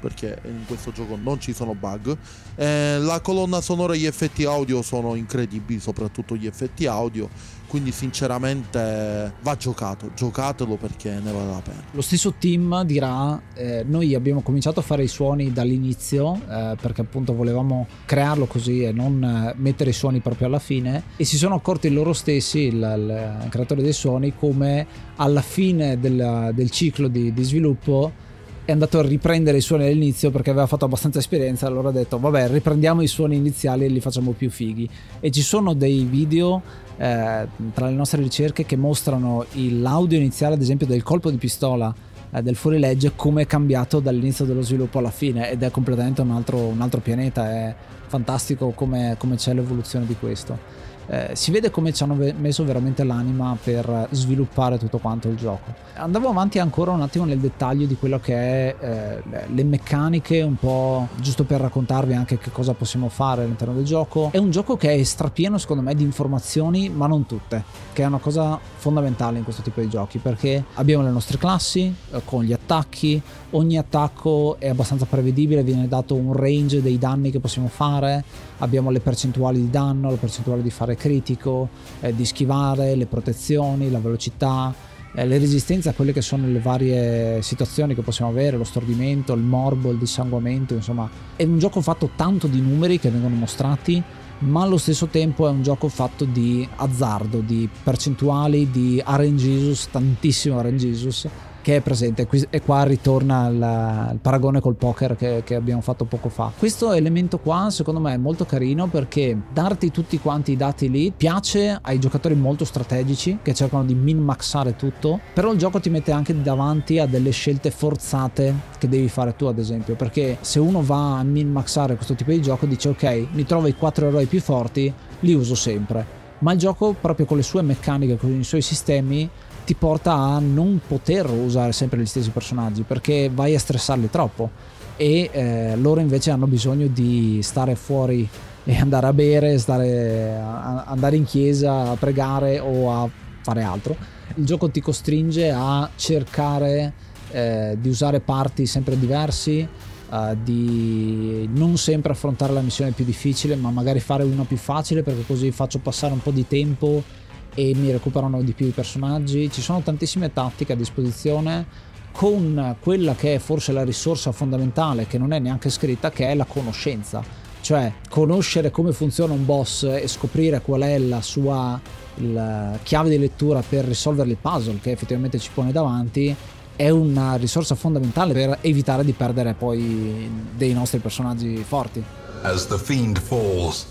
perché in questo gioco non ci sono bug. Eh, la colonna sonora e gli effetti audio sono incredibili, soprattutto gli effetti audio. Quindi sinceramente va giocato, giocatelo perché ne vale la pena. Lo stesso team dirà, eh, noi abbiamo cominciato a fare i suoni dall'inizio eh, perché appunto volevamo crearlo così e non eh, mettere i suoni proprio alla fine e si sono accorti loro stessi, il, il creatore dei suoni, come alla fine del, del ciclo di, di sviluppo è andato a riprendere i suoni all'inizio perché aveva fatto abbastanza esperienza allora ha detto vabbè riprendiamo i suoni iniziali e li facciamo più fighi e ci sono dei video eh, tra le nostre ricerche che mostrano l'audio iniziale ad esempio del colpo di pistola eh, del fuorilegge come è cambiato dall'inizio dello sviluppo alla fine ed è completamente un altro, un altro pianeta è fantastico come, come c'è l'evoluzione di questo eh, si vede come ci hanno messo veramente l'anima per sviluppare tutto quanto il gioco. Andavo avanti ancora un attimo nel dettaglio di quello che è eh, le meccaniche, un po' giusto per raccontarvi anche che cosa possiamo fare all'interno del gioco. È un gioco che è strapieno secondo me di informazioni, ma non tutte, che è una cosa fondamentale in questo tipo di giochi perché abbiamo le nostre classi eh, con gli attacchi, ogni attacco è abbastanza prevedibile, viene dato un range dei danni che possiamo fare, abbiamo le percentuali di danno, la percentuale di fare critico, eh, di schivare, le protezioni, la velocità, eh, le resistenze a quelle che sono le varie situazioni che possiamo avere, lo stordimento, il morbo, il dissanguamento, insomma. È un gioco fatto tanto di numeri che vengono mostrati ma allo stesso tempo è un gioco fatto di azzardo, di percentuali, di RNGesus, tantissimo RNGesus che è presente e qua ritorna il, paragone col poker che, che, abbiamo fatto poco fa. Questo elemento qua secondo me è molto carino perché darti tutti quanti i dati lì piace ai giocatori molto strategici che cercano di min maxare tutto però il gioco ti mette anche davanti a delle scelte forzate che devi fare tu ad esempio perché se uno va a min maxare questo tipo di gioco dice ok mi trovo i quattro eroi più forti li uso sempre. Ma il gioco proprio con le sue meccaniche con i suoi sistemi ti porta a non poter usare sempre gli stessi personaggi perché vai a stressarli troppo e eh, loro invece hanno bisogno di stare fuori e andare a bere, stare a, andare in chiesa a pregare o a fare altro. Il gioco ti costringe a cercare eh, di usare parti sempre diversi, eh, di non sempre affrontare la missione più difficile, ma magari fare una più facile perché così faccio passare un po' di tempo e mi recuperano di più i personaggi. Ci sono tantissime tattiche a disposizione con quella che è forse la risorsa fondamentale che non è neanche scritta, che è la conoscenza. Cioè conoscere come funziona un boss e scoprire qual è la sua la chiave di lettura per risolvere il puzzle che effettivamente ci pone davanti è una risorsa fondamentale per evitare di perdere poi dei nostri personaggi forti. As the fiend falls,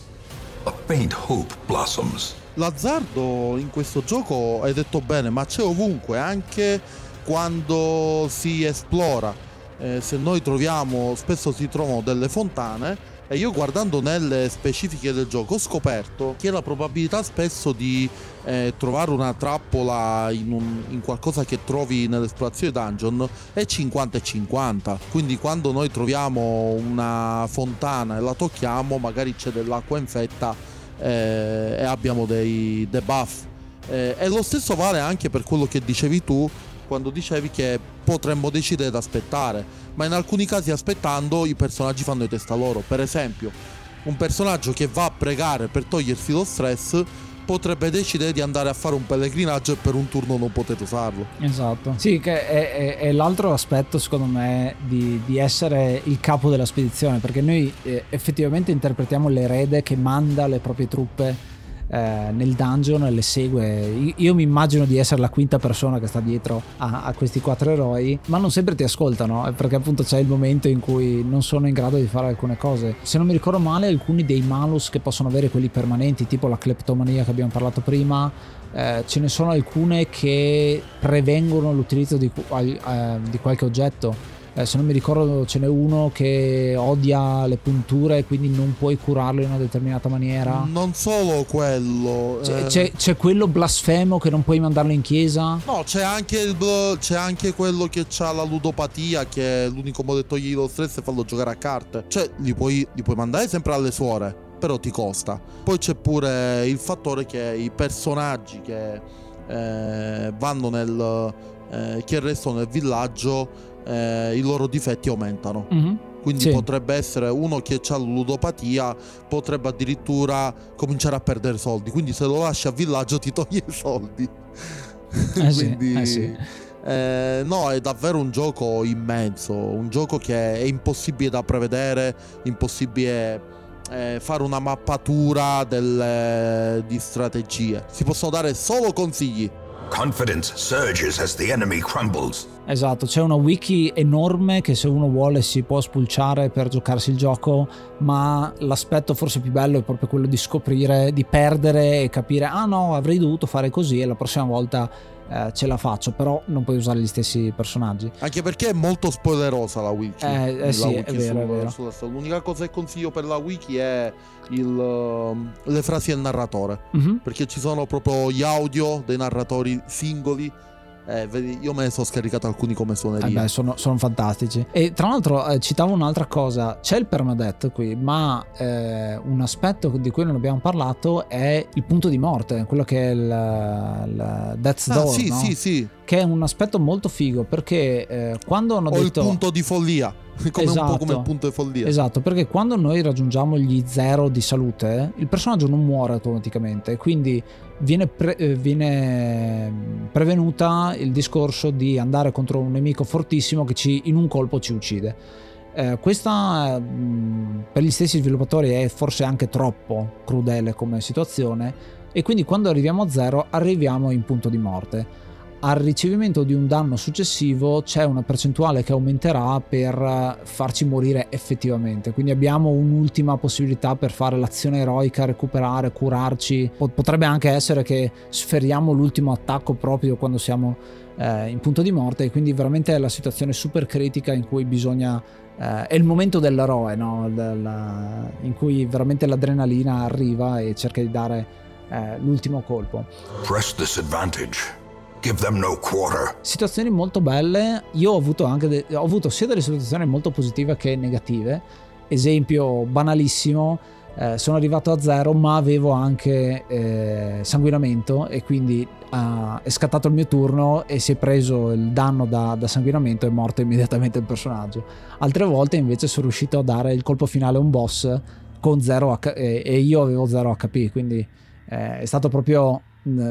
a faint hope blossoms. L'azzardo in questo gioco, hai detto bene, ma c'è ovunque, anche quando si esplora. Eh, se noi troviamo, spesso si trovano delle fontane e io guardando nelle specifiche del gioco ho scoperto che la probabilità spesso di eh, trovare una trappola in, un, in, qualcosa che trovi nell'esplorazione dungeon è 50 e 50. Quindi quando noi troviamo una fontana e la tocchiamo, magari c'è dell'acqua infetta eh, e abbiamo dei debuff. Eh, e lo stesso vale anche per quello che dicevi tu quando dicevi che potremmo decidere di aspettare, ma in alcuni casi aspettando i personaggi fanno di testa loro. Per esempio, un personaggio che va a pregare per togliersi lo stress potrebbe decidere di andare a fare un pellegrinaggio e per un turno non poter usarlo. Esatto. Sì, che è, è, è l'altro aspetto secondo me di, di, essere il capo della spedizione, perché noi eh, effettivamente interpretiamo l'erede che manda le proprie truppe eh, nel dungeon e le segue. Io mi immagino di essere la quinta persona che sta dietro a, a, questi quattro eroi, ma non sempre ti ascoltano, eh, perché appunto c'è il momento in cui non sono in grado di fare alcune cose. Se non mi ricordo male, alcuni dei malus che possono avere quelli permanenti, tipo la cleptomania che abbiamo parlato prima, eh, ce ne sono alcune che prevengono l'utilizzo di, eh, di qualche oggetto eh, se non mi ricordo ce n'è uno che odia le punture quindi non puoi curarlo in una determinata maniera? Non solo quello c'è, eh... c'è, c'è quello blasfemo che non puoi mandarlo in chiesa? No c'è anche, il, c'è anche quello che ha la ludopatia che è l'unico modo di togliergli lo stress e farlo giocare a carte. Cioè li puoi, li puoi mandare sempre alle suore però ti costa. Poi c'è pure il fattore che i personaggi che eh, vanno nel eh, che restano nel villaggio eh, i loro difetti aumentano. Mm-hmm. Quindi sì. potrebbe essere uno che ha ludopatia, potrebbe addirittura cominciare a perdere soldi. Quindi se lo lasci a villaggio ti toglie i soldi. *laughs* Eh Quindi, sì, eh sì. Eh, no, è davvero un gioco immenso, un gioco che è impossibile da prevedere, impossibile eh, fare una mappatura del, di strategie. Si possono dare solo consigli. Confidence surges as the enemy crumbles. Esatto, c'è una wiki enorme che se uno vuole si può spulciare per giocarsi il gioco, ma l'aspetto forse più bello è proprio quello di scoprire, di perdere e capire, ah no, avrei dovuto fare così e la prossima volta eh, ce la faccio, però non puoi usare gli stessi personaggi. Anche perché è molto spoilerosa la wiki. Eh, eh sì, wiki è vero, sul, è vero. Sulla, l'unica cosa che consiglio per la wiki è il, uh, le frasi del narratore, mm-hmm. perché ci sono proprio gli audio dei narratori singoli eh, io me ne sono scaricato alcuni come suonerie. Eh beh, sono, sono, fantastici. E tra l'altro eh, citavo un'altra cosa, c'è il permadeath qui, ma eh, un aspetto di cui non abbiamo parlato è il punto di morte, quello che è il, il Death's ah, Door. Sì, no? sì, sì. Che è un aspetto molto figo perché eh, quando hanno o detto... il punto di follia. *laughs* come esatto, un po' come il esatto. punto di follia. Esatto, perché quando noi raggiungiamo gli zero di salute, il personaggio non muore automaticamente, quindi viene, pre- eh, viene prevenuta il discorso di andare contro un nemico fortissimo che ci, in un colpo ci uccide. Eh, questa mh, per gli stessi sviluppatori è forse anche troppo crudele come situazione e quindi quando arriviamo a zero arriviamo in punto di morte al ricevimento di un danno successivo c'è una percentuale che aumenterà per farci morire effettivamente. Quindi abbiamo un'ultima possibilità per fare l'azione eroica, recuperare, curarci. Potrebbe anche essere che sferiamo l'ultimo attacco proprio quando siamo eh, in punto di morte e quindi veramente è la situazione super critica in cui bisogna Uh, è il momento dell'eroe, no? Della, in cui veramente l'adrenalina arriva e cerca di dare uh, l'ultimo colpo. Press this advantage. Give them no quarter. Situazioni molto belle. Io ho avuto anche de- ho avuto sia delle situazioni molto positive che negative. Esempio banalissimo. Eh, sono arrivato a zero, ma avevo anche eh, sanguinamento e quindi uh, è scattato il mio turno e si è preso il danno da, da sanguinamento è morto immediatamente il personaggio. Altre volte invece sono riuscito a dare il colpo finale a un boss con 0 H- e, e io avevo 0 HP, quindi eh, è stato proprio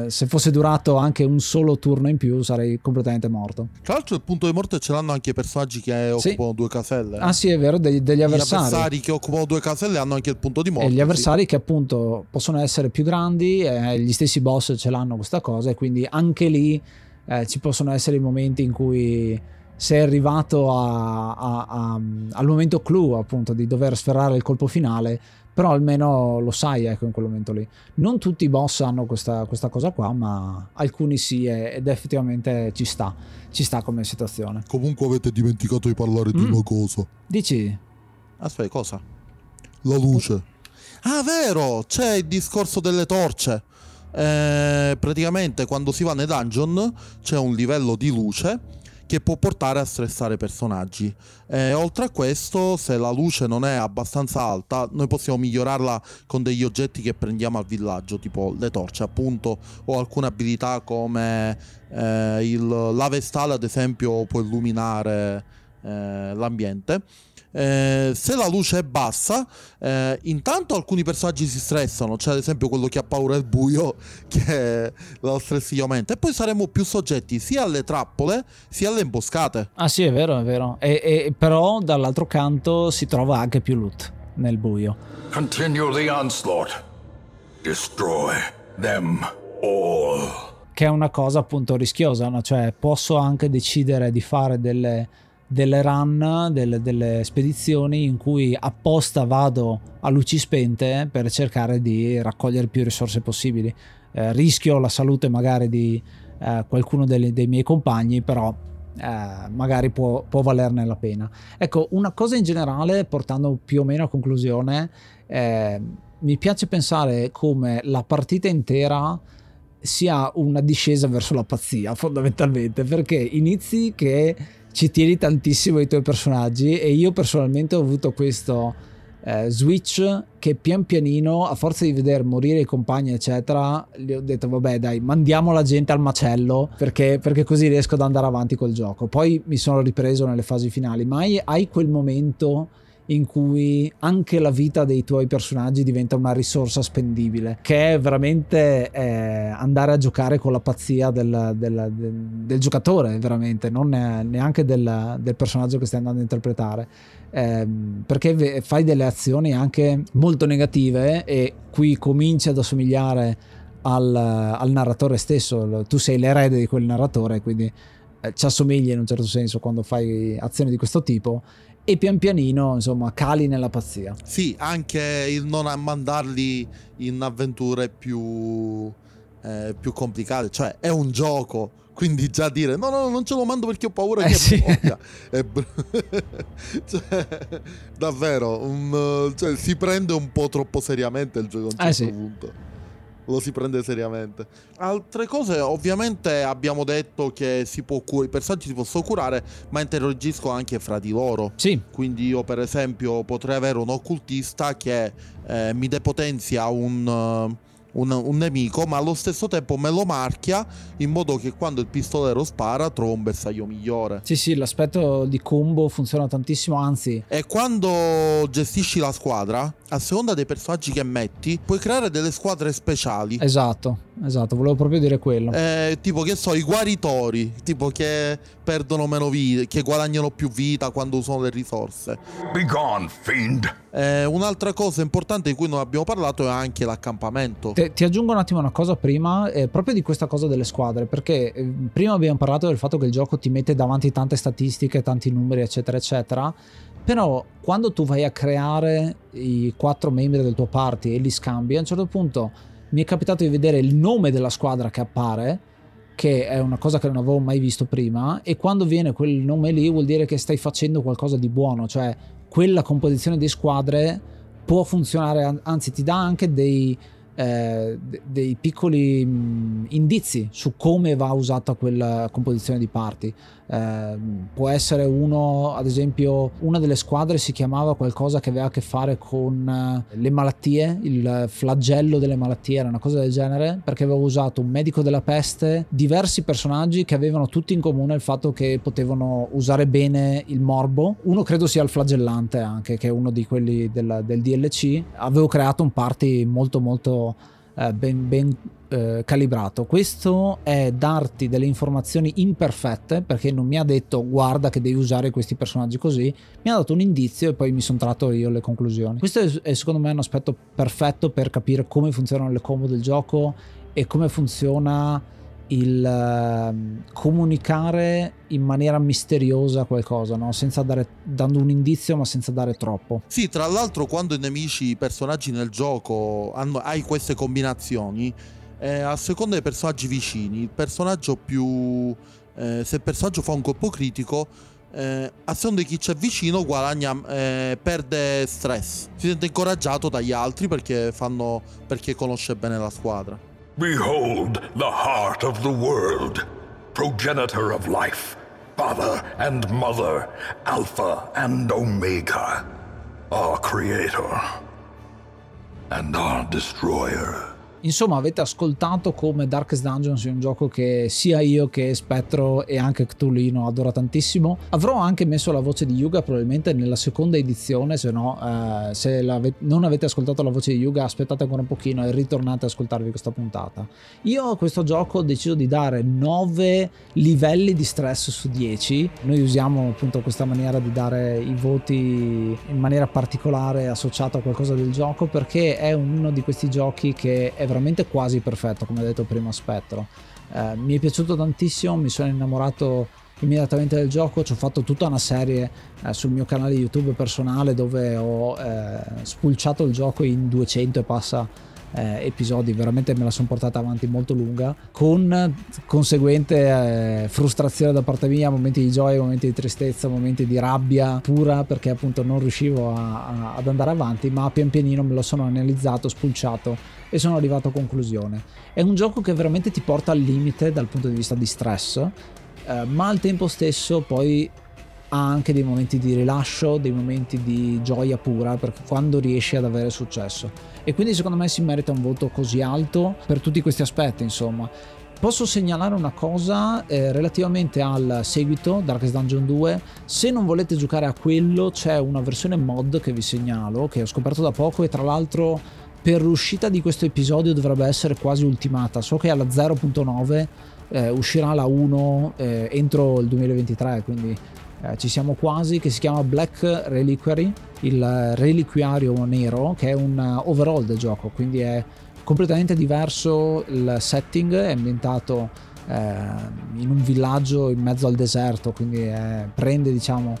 se fosse durato anche un solo turno in più sarei completamente morto. Tra l'altro il punto di morte ce l'hanno anche i personaggi che sì. occupano due caselle. Ah sì, è vero, degli, degli avversari. Gli avversari che occupano due caselle hanno anche il punto di morte. E gli avversari sì. che appunto possono essere più grandi, eh, gli stessi boss ce l'hanno questa cosa e quindi anche lì eh, ci possono essere i momenti in cui sei arrivato a, a, a, al momento clou appunto di dover sferrare il colpo finale però almeno lo sai ecco in quel momento lì. Non tutti i boss hanno questa, questa cosa qua ma alcuni sì ed effettivamente ci sta ci sta come situazione. Comunque avete dimenticato di parlare di Mm. una cosa. Dici? Aspetta cosa? la luce. Ah vero! C'è il discorso delle torce. Eh, praticamente quando si va nei dungeon c'è un livello di luce che può portare a stressare i personaggi. E oltre a questo, se la luce non è abbastanza alta, noi possiamo migliorarla con degli oggetti che prendiamo al villaggio, tipo le torce, appunto, o alcune abilità come eh, il, la vestale, ad esempio, può illuminare eh, l'ambiente. Eh, se la luce è bassa, eh, intanto alcuni personaggi si stressano, c'è ad esempio quello che ha paura del buio, *laughs* che lo stressi aumenta, e poi saremo più soggetti sia alle trappole sia alle imboscate. ah sì è vero è vero e, e- però dall'altro canto si trova anche più loot nel buio Continue the onslaught. Destroy them all. che è una cosa appunto rischiosa, no? cioè posso anche decidere di fare delle, delle run, delle, delle spedizioni in cui apposta vado a luci spente per cercare di raccogliere più risorse possibili. Eh, rischio la salute magari di eh, qualcuno dei, dei miei compagni, però eh, magari può, può valerne la pena. Ecco, una cosa in generale, portando più o meno a conclusione, eh, mi piace pensare come la partita intera sia una discesa verso la pazzia fondamentalmente perché inizi che ci tieni tantissimo ai tuoi personaggi e io personalmente ho avuto questo eh, switch che pian pianino a forza di vedere morire i compagni eccetera gli ho detto vabbè dai mandiamo la gente al macello perché, perché così riesco ad andare avanti col gioco. Poi mi sono ripreso nelle fasi finali ma hai, hai quel momento in cui anche la vita dei tuoi personaggi diventa una risorsa spendibile, che è veramente eh, andare a giocare con la pazzia del, del- del- del giocatore, veramente, non ne- neanche del, personaggio che stai andando a interpretare. Ehm, perché fai delle azioni anche molto negative e qui cominci ad assomigliare al, al narratore stesso, tu sei l'erede di quel narratore, quindi eh, ci assomigli in un certo senso quando fai azioni di questo tipo e pian pianino insomma cali nella pazzia Sì, anche il non mandarli in avventure più, eh, più complicate, cioè è un gioco. Quindi già dire no, no, non ce lo mando perché ho paura Eh, che sì. *laughs* È br- *laughs* cioè, davvero, un, cioè, si prende un po' troppo seriamente il gioco a un Eh, certo sì. punto. Lo si prende seriamente. Altre cose, ovviamente abbiamo detto che si può cu- i personaggi si possono curare, ma interagiscono anche fra di loro. sì Quindi io per esempio potrei avere un occultista che eh, mi depotenzia un, eh, un- un nemico, ma allo stesso tempo me lo marchia in modo che quando il pistolero spara trovo un bersaglio migliore. sì sì l'aspetto di combo funziona tantissimo anzi E quando gestisci la squadra, a seconda dei personaggi che metti, puoi creare delle squadre speciali. esatto esatto volevo proprio dire quello Eh, tipo che so, i guaritori, tipo che perdono meno vita, che guadagnano più vita quando usano le risorse. Be gone, fiend. Eh, un'altra cosa importante di cui non abbiamo parlato è anche l'accampamento. Te- ti aggiungo un attimo una cosa prima, eh, proprio di questa cosa delle squadre, perché eh, prima abbiamo parlato del fatto che il gioco ti mette davanti tante statistiche, tanti numeri, eccetera, eccetera. Però quando tu vai a creare i quattro membri del tuo party e li scambi, a un certo punto mi è capitato di vedere il nome della squadra che appare, che è una cosa che non avevo mai visto prima, e quando viene quel nome lì vuol dire che stai facendo qualcosa di buono, cioè quella composizione di squadre può funzionare, an- anzi ti dà anche dei, eh, de- dei piccoli mh, indizi su come va usata quella composizione di party. Eh, può essere uno, ad esempio, una delle squadre si chiamava qualcosa che aveva a che fare con eh, le malattie, il flagello delle malattie, era una cosa del genere, perché aveva usato un medico della peste, diversi personaggi che avevano tutti in comune il fatto che potevano usare bene il morbo. Uno credo sia il flagellante anche, che è uno di quelli del, del DLC. Avevo creato un party molto molto eh, ben, ben eh, calibrato. Questo è darti delle informazioni imperfette perché non mi ha detto guarda che devi usare questi personaggi così, mi ha dato un indizio e poi mi sono tratto io le conclusioni. Questo è, è secondo me un aspetto perfetto per capire come funzionano le combo del gioco e come funziona il ehm, comunicare in maniera misteriosa qualcosa, no? senza dare, dando un indizio ma senza dare troppo. Sì, tra l'altro quando i nemici, i personaggi nel gioco hanno, hai queste combinazioni, eh, a seconda dei personaggi vicini, il personaggio più... Eh, se il personaggio fa un colpo critico, eh, a seconda di chi c'è vicino guadagna, eh, perde stress. Si sente incoraggiato dagli altri perché, fanno, perché conosce bene la squadra. Behold the heart of the world, progenitor of life, father and mother, alpha and omega, our creator and our destroyer. Insomma, avete ascoltato come Darkest Dungeons è un gioco che sia io che Spettro e anche Cthulino adora tantissimo. Avrò anche messo la voce di Yuga probabilmente nella seconda edizione, se no, eh, se non avete ascoltato la voce di Yuga, aspettate ancora un pochino e ritornate ad ascoltarvi questa puntata. Io a questo gioco ho deciso di dare 9 livelli di stress su 10. Noi usiamo appunto questa maniera di dare i voti in maniera particolare associato a qualcosa del gioco perché è uno di questi giochi che è veramente quasi perfetto, come ha detto prima Spettro. Eh, mi è piaciuto tantissimo, mi sono innamorato immediatamente del gioco, ci ho fatto tutta una serie eh, sul mio canale YouTube personale dove ho eh, spulciato il gioco in 200 e passa eh, episodi, veramente me la sono portata avanti molto lunga, con conseguente eh, frustrazione da parte mia, momenti di gioia, momenti di tristezza, momenti di rabbia pura perché appunto non riuscivo a, a, ad andare avanti, ma pian pianino me lo sono analizzato, spulciato e sono arrivato a conclusione. È un gioco che veramente ti porta al limite dal punto di vista di stress, eh, ma al tempo stesso poi ha anche dei momenti di rilascio, dei momenti di gioia pura, perché quando riesci ad avere successo. E quindi secondo me si merita un voto così alto per tutti questi aspetti, insomma. Posso segnalare una cosa eh, relativamente al seguito, Darkest Dungeon 2. Se non volete giocare a quello, c'è una versione mod che vi segnalo, che ho scoperto da poco e tra l'altro per l'uscita di questo episodio dovrebbe essere quasi ultimata. So che è alla 0.9 eh, uscirà la 1 eh, entro il 2023, quindi eh, ci siamo quasi, che si chiama Black Reliquary, il reliquiario nero, che è un overall del gioco, quindi è completamente diverso il setting, è ambientato eh, in un villaggio in mezzo al deserto, quindi è, prende diciamo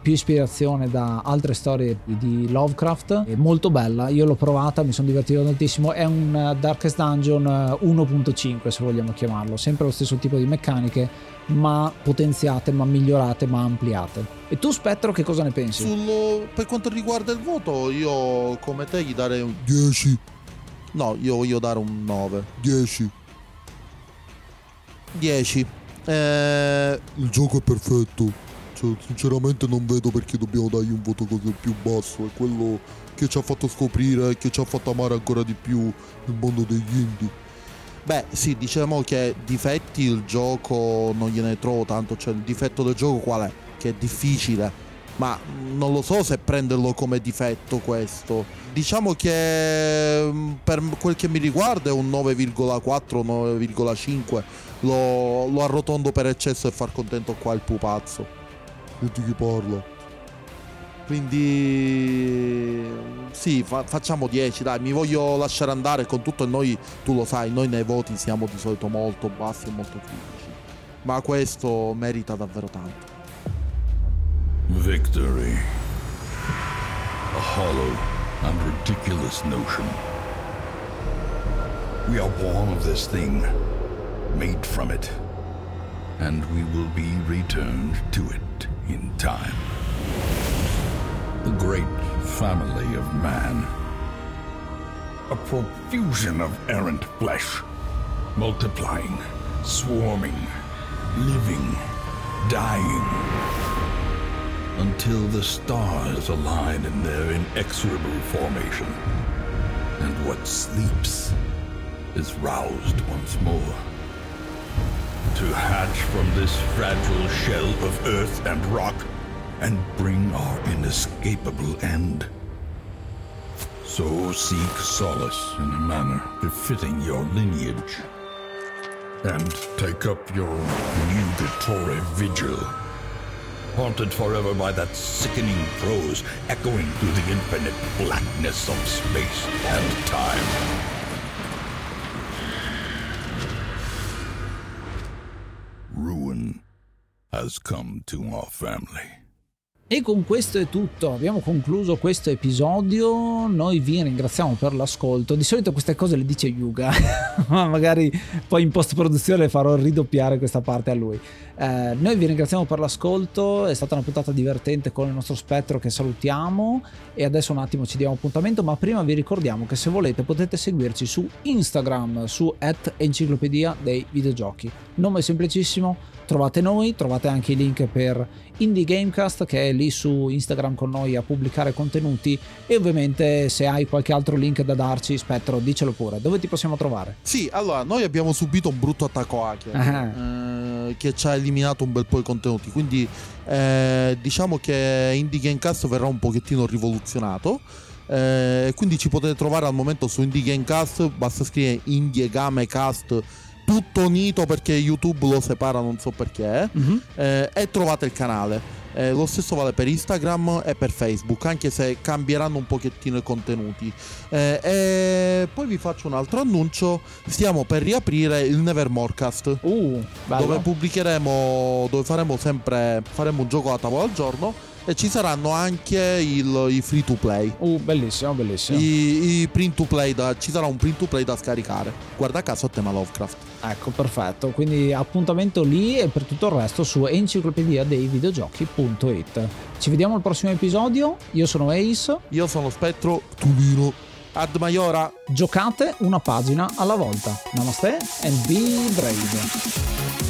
più ispirazione da altre storie di Lovecraft. È molto bella io l'ho provata mi sono divertito tantissimo è un Darkest Dungeon 1.5 se vogliamo chiamarlo sempre lo stesso tipo di meccaniche ma potenziate, ma migliorate, ma ampliate. E tu Spettro che cosa ne pensi? Sul, per quanto riguarda il voto, io come te gli darei un 10. No, io voglio dare un 9. 10. 10. Eh... Il gioco è perfetto. Cioè, sinceramente non vedo perché dobbiamo dargli un voto così più basso. È quello che ci ha fatto scoprire e che ci ha fatto amare ancora di più il mondo degli indie. Beh, sì, diciamo che difetti il gioco non gliene trovo tanto. Cioè, il difetto del gioco qual è? Che è difficile. Ma non lo so se prenderlo come difetto questo. Diciamo che mm, per quel che mi riguarda è un 9,4, 9,5. Lo, lo arrotondo per eccesso e far contento qua il pupazzo. Senti chi parla. Quindi sì, fa- facciamo 10, dai, mi voglio lasciare andare con tutto e noi, tu lo sai, noi nei voti siamo di solito molto bassi e molto critici. Ma questo merita davvero tanto. Victory. A hollow and ridiculous notion. We are born of this thing, made from it, and we will be returned to it in time. The great family of man. A profusion of errant flesh, multiplying, swarming, living, dying, until the stars align in their inexorable formation, and what sleeps is roused once more. To hatch from this fragile shell of earth and rock and bring our inescapable end. So seek solace in a manner befitting your lineage, and take up your nugatory vigil, haunted forever by that sickening prose echoing through the infinite blackness of space and time. Ruin has come to our family. E con questo è tutto, abbiamo concluso questo episodio, noi vi ringraziamo per l'ascolto, di solito queste cose le dice Yuga, *laughs* ma magari poi in post produzione farò ridoppiare questa parte a lui. Eh, noi vi ringraziamo per l'ascolto, è stata una puntata divertente con il nostro spettro che salutiamo. E adesso un attimo ci diamo appuntamento, ma prima vi ricordiamo che se volete potete seguirci su Instagram, su at enciclopedia dei videogiochi, nome semplicissimo, trovate noi, trovate anche i link per Indie Gamecast che è lì su Instagram con noi a pubblicare contenuti e ovviamente se hai qualche altro link da darci, Spettro, dicelo pure, dove ti possiamo trovare? Sì, allora, noi abbiamo subito un brutto attacco hacker Ah. eh, che ci ha eliminato un bel po' i contenuti, quindi eh, diciamo che Indie Gamecast verrà un pochettino rivoluzionato. Eh, quindi ci potete trovare al momento su Indie Gamecast, basta scrivere Indie Gamecast tutto unito perché YouTube lo separa, non so perché. eh, e trovate il canale. Eh, lo stesso vale per Instagram e per Facebook, anche se cambieranno un pochettino i contenuti. Eh, e poi vi faccio un altro annuncio: stiamo per riaprire il Nevermorecast. Uh. Dove pubblicheremo, dove faremo sempre faremo un gioco a tavola al giorno e ci saranno anche il- i free to play. Uh, bellissimo, bellissimo. I, i print to play da, ci sarà un print to play da scaricare. Guarda caso a tema Lovecraft. Ecco, perfetto. Quindi appuntamento lì e per tutto il resto su enciclopedia dei videogiochi.it. Ci vediamo al prossimo episodio. Io sono Ace. Io sono Spettro Tulino. Ad Maiora. Giocate una pagina alla volta. Namaste and be brave.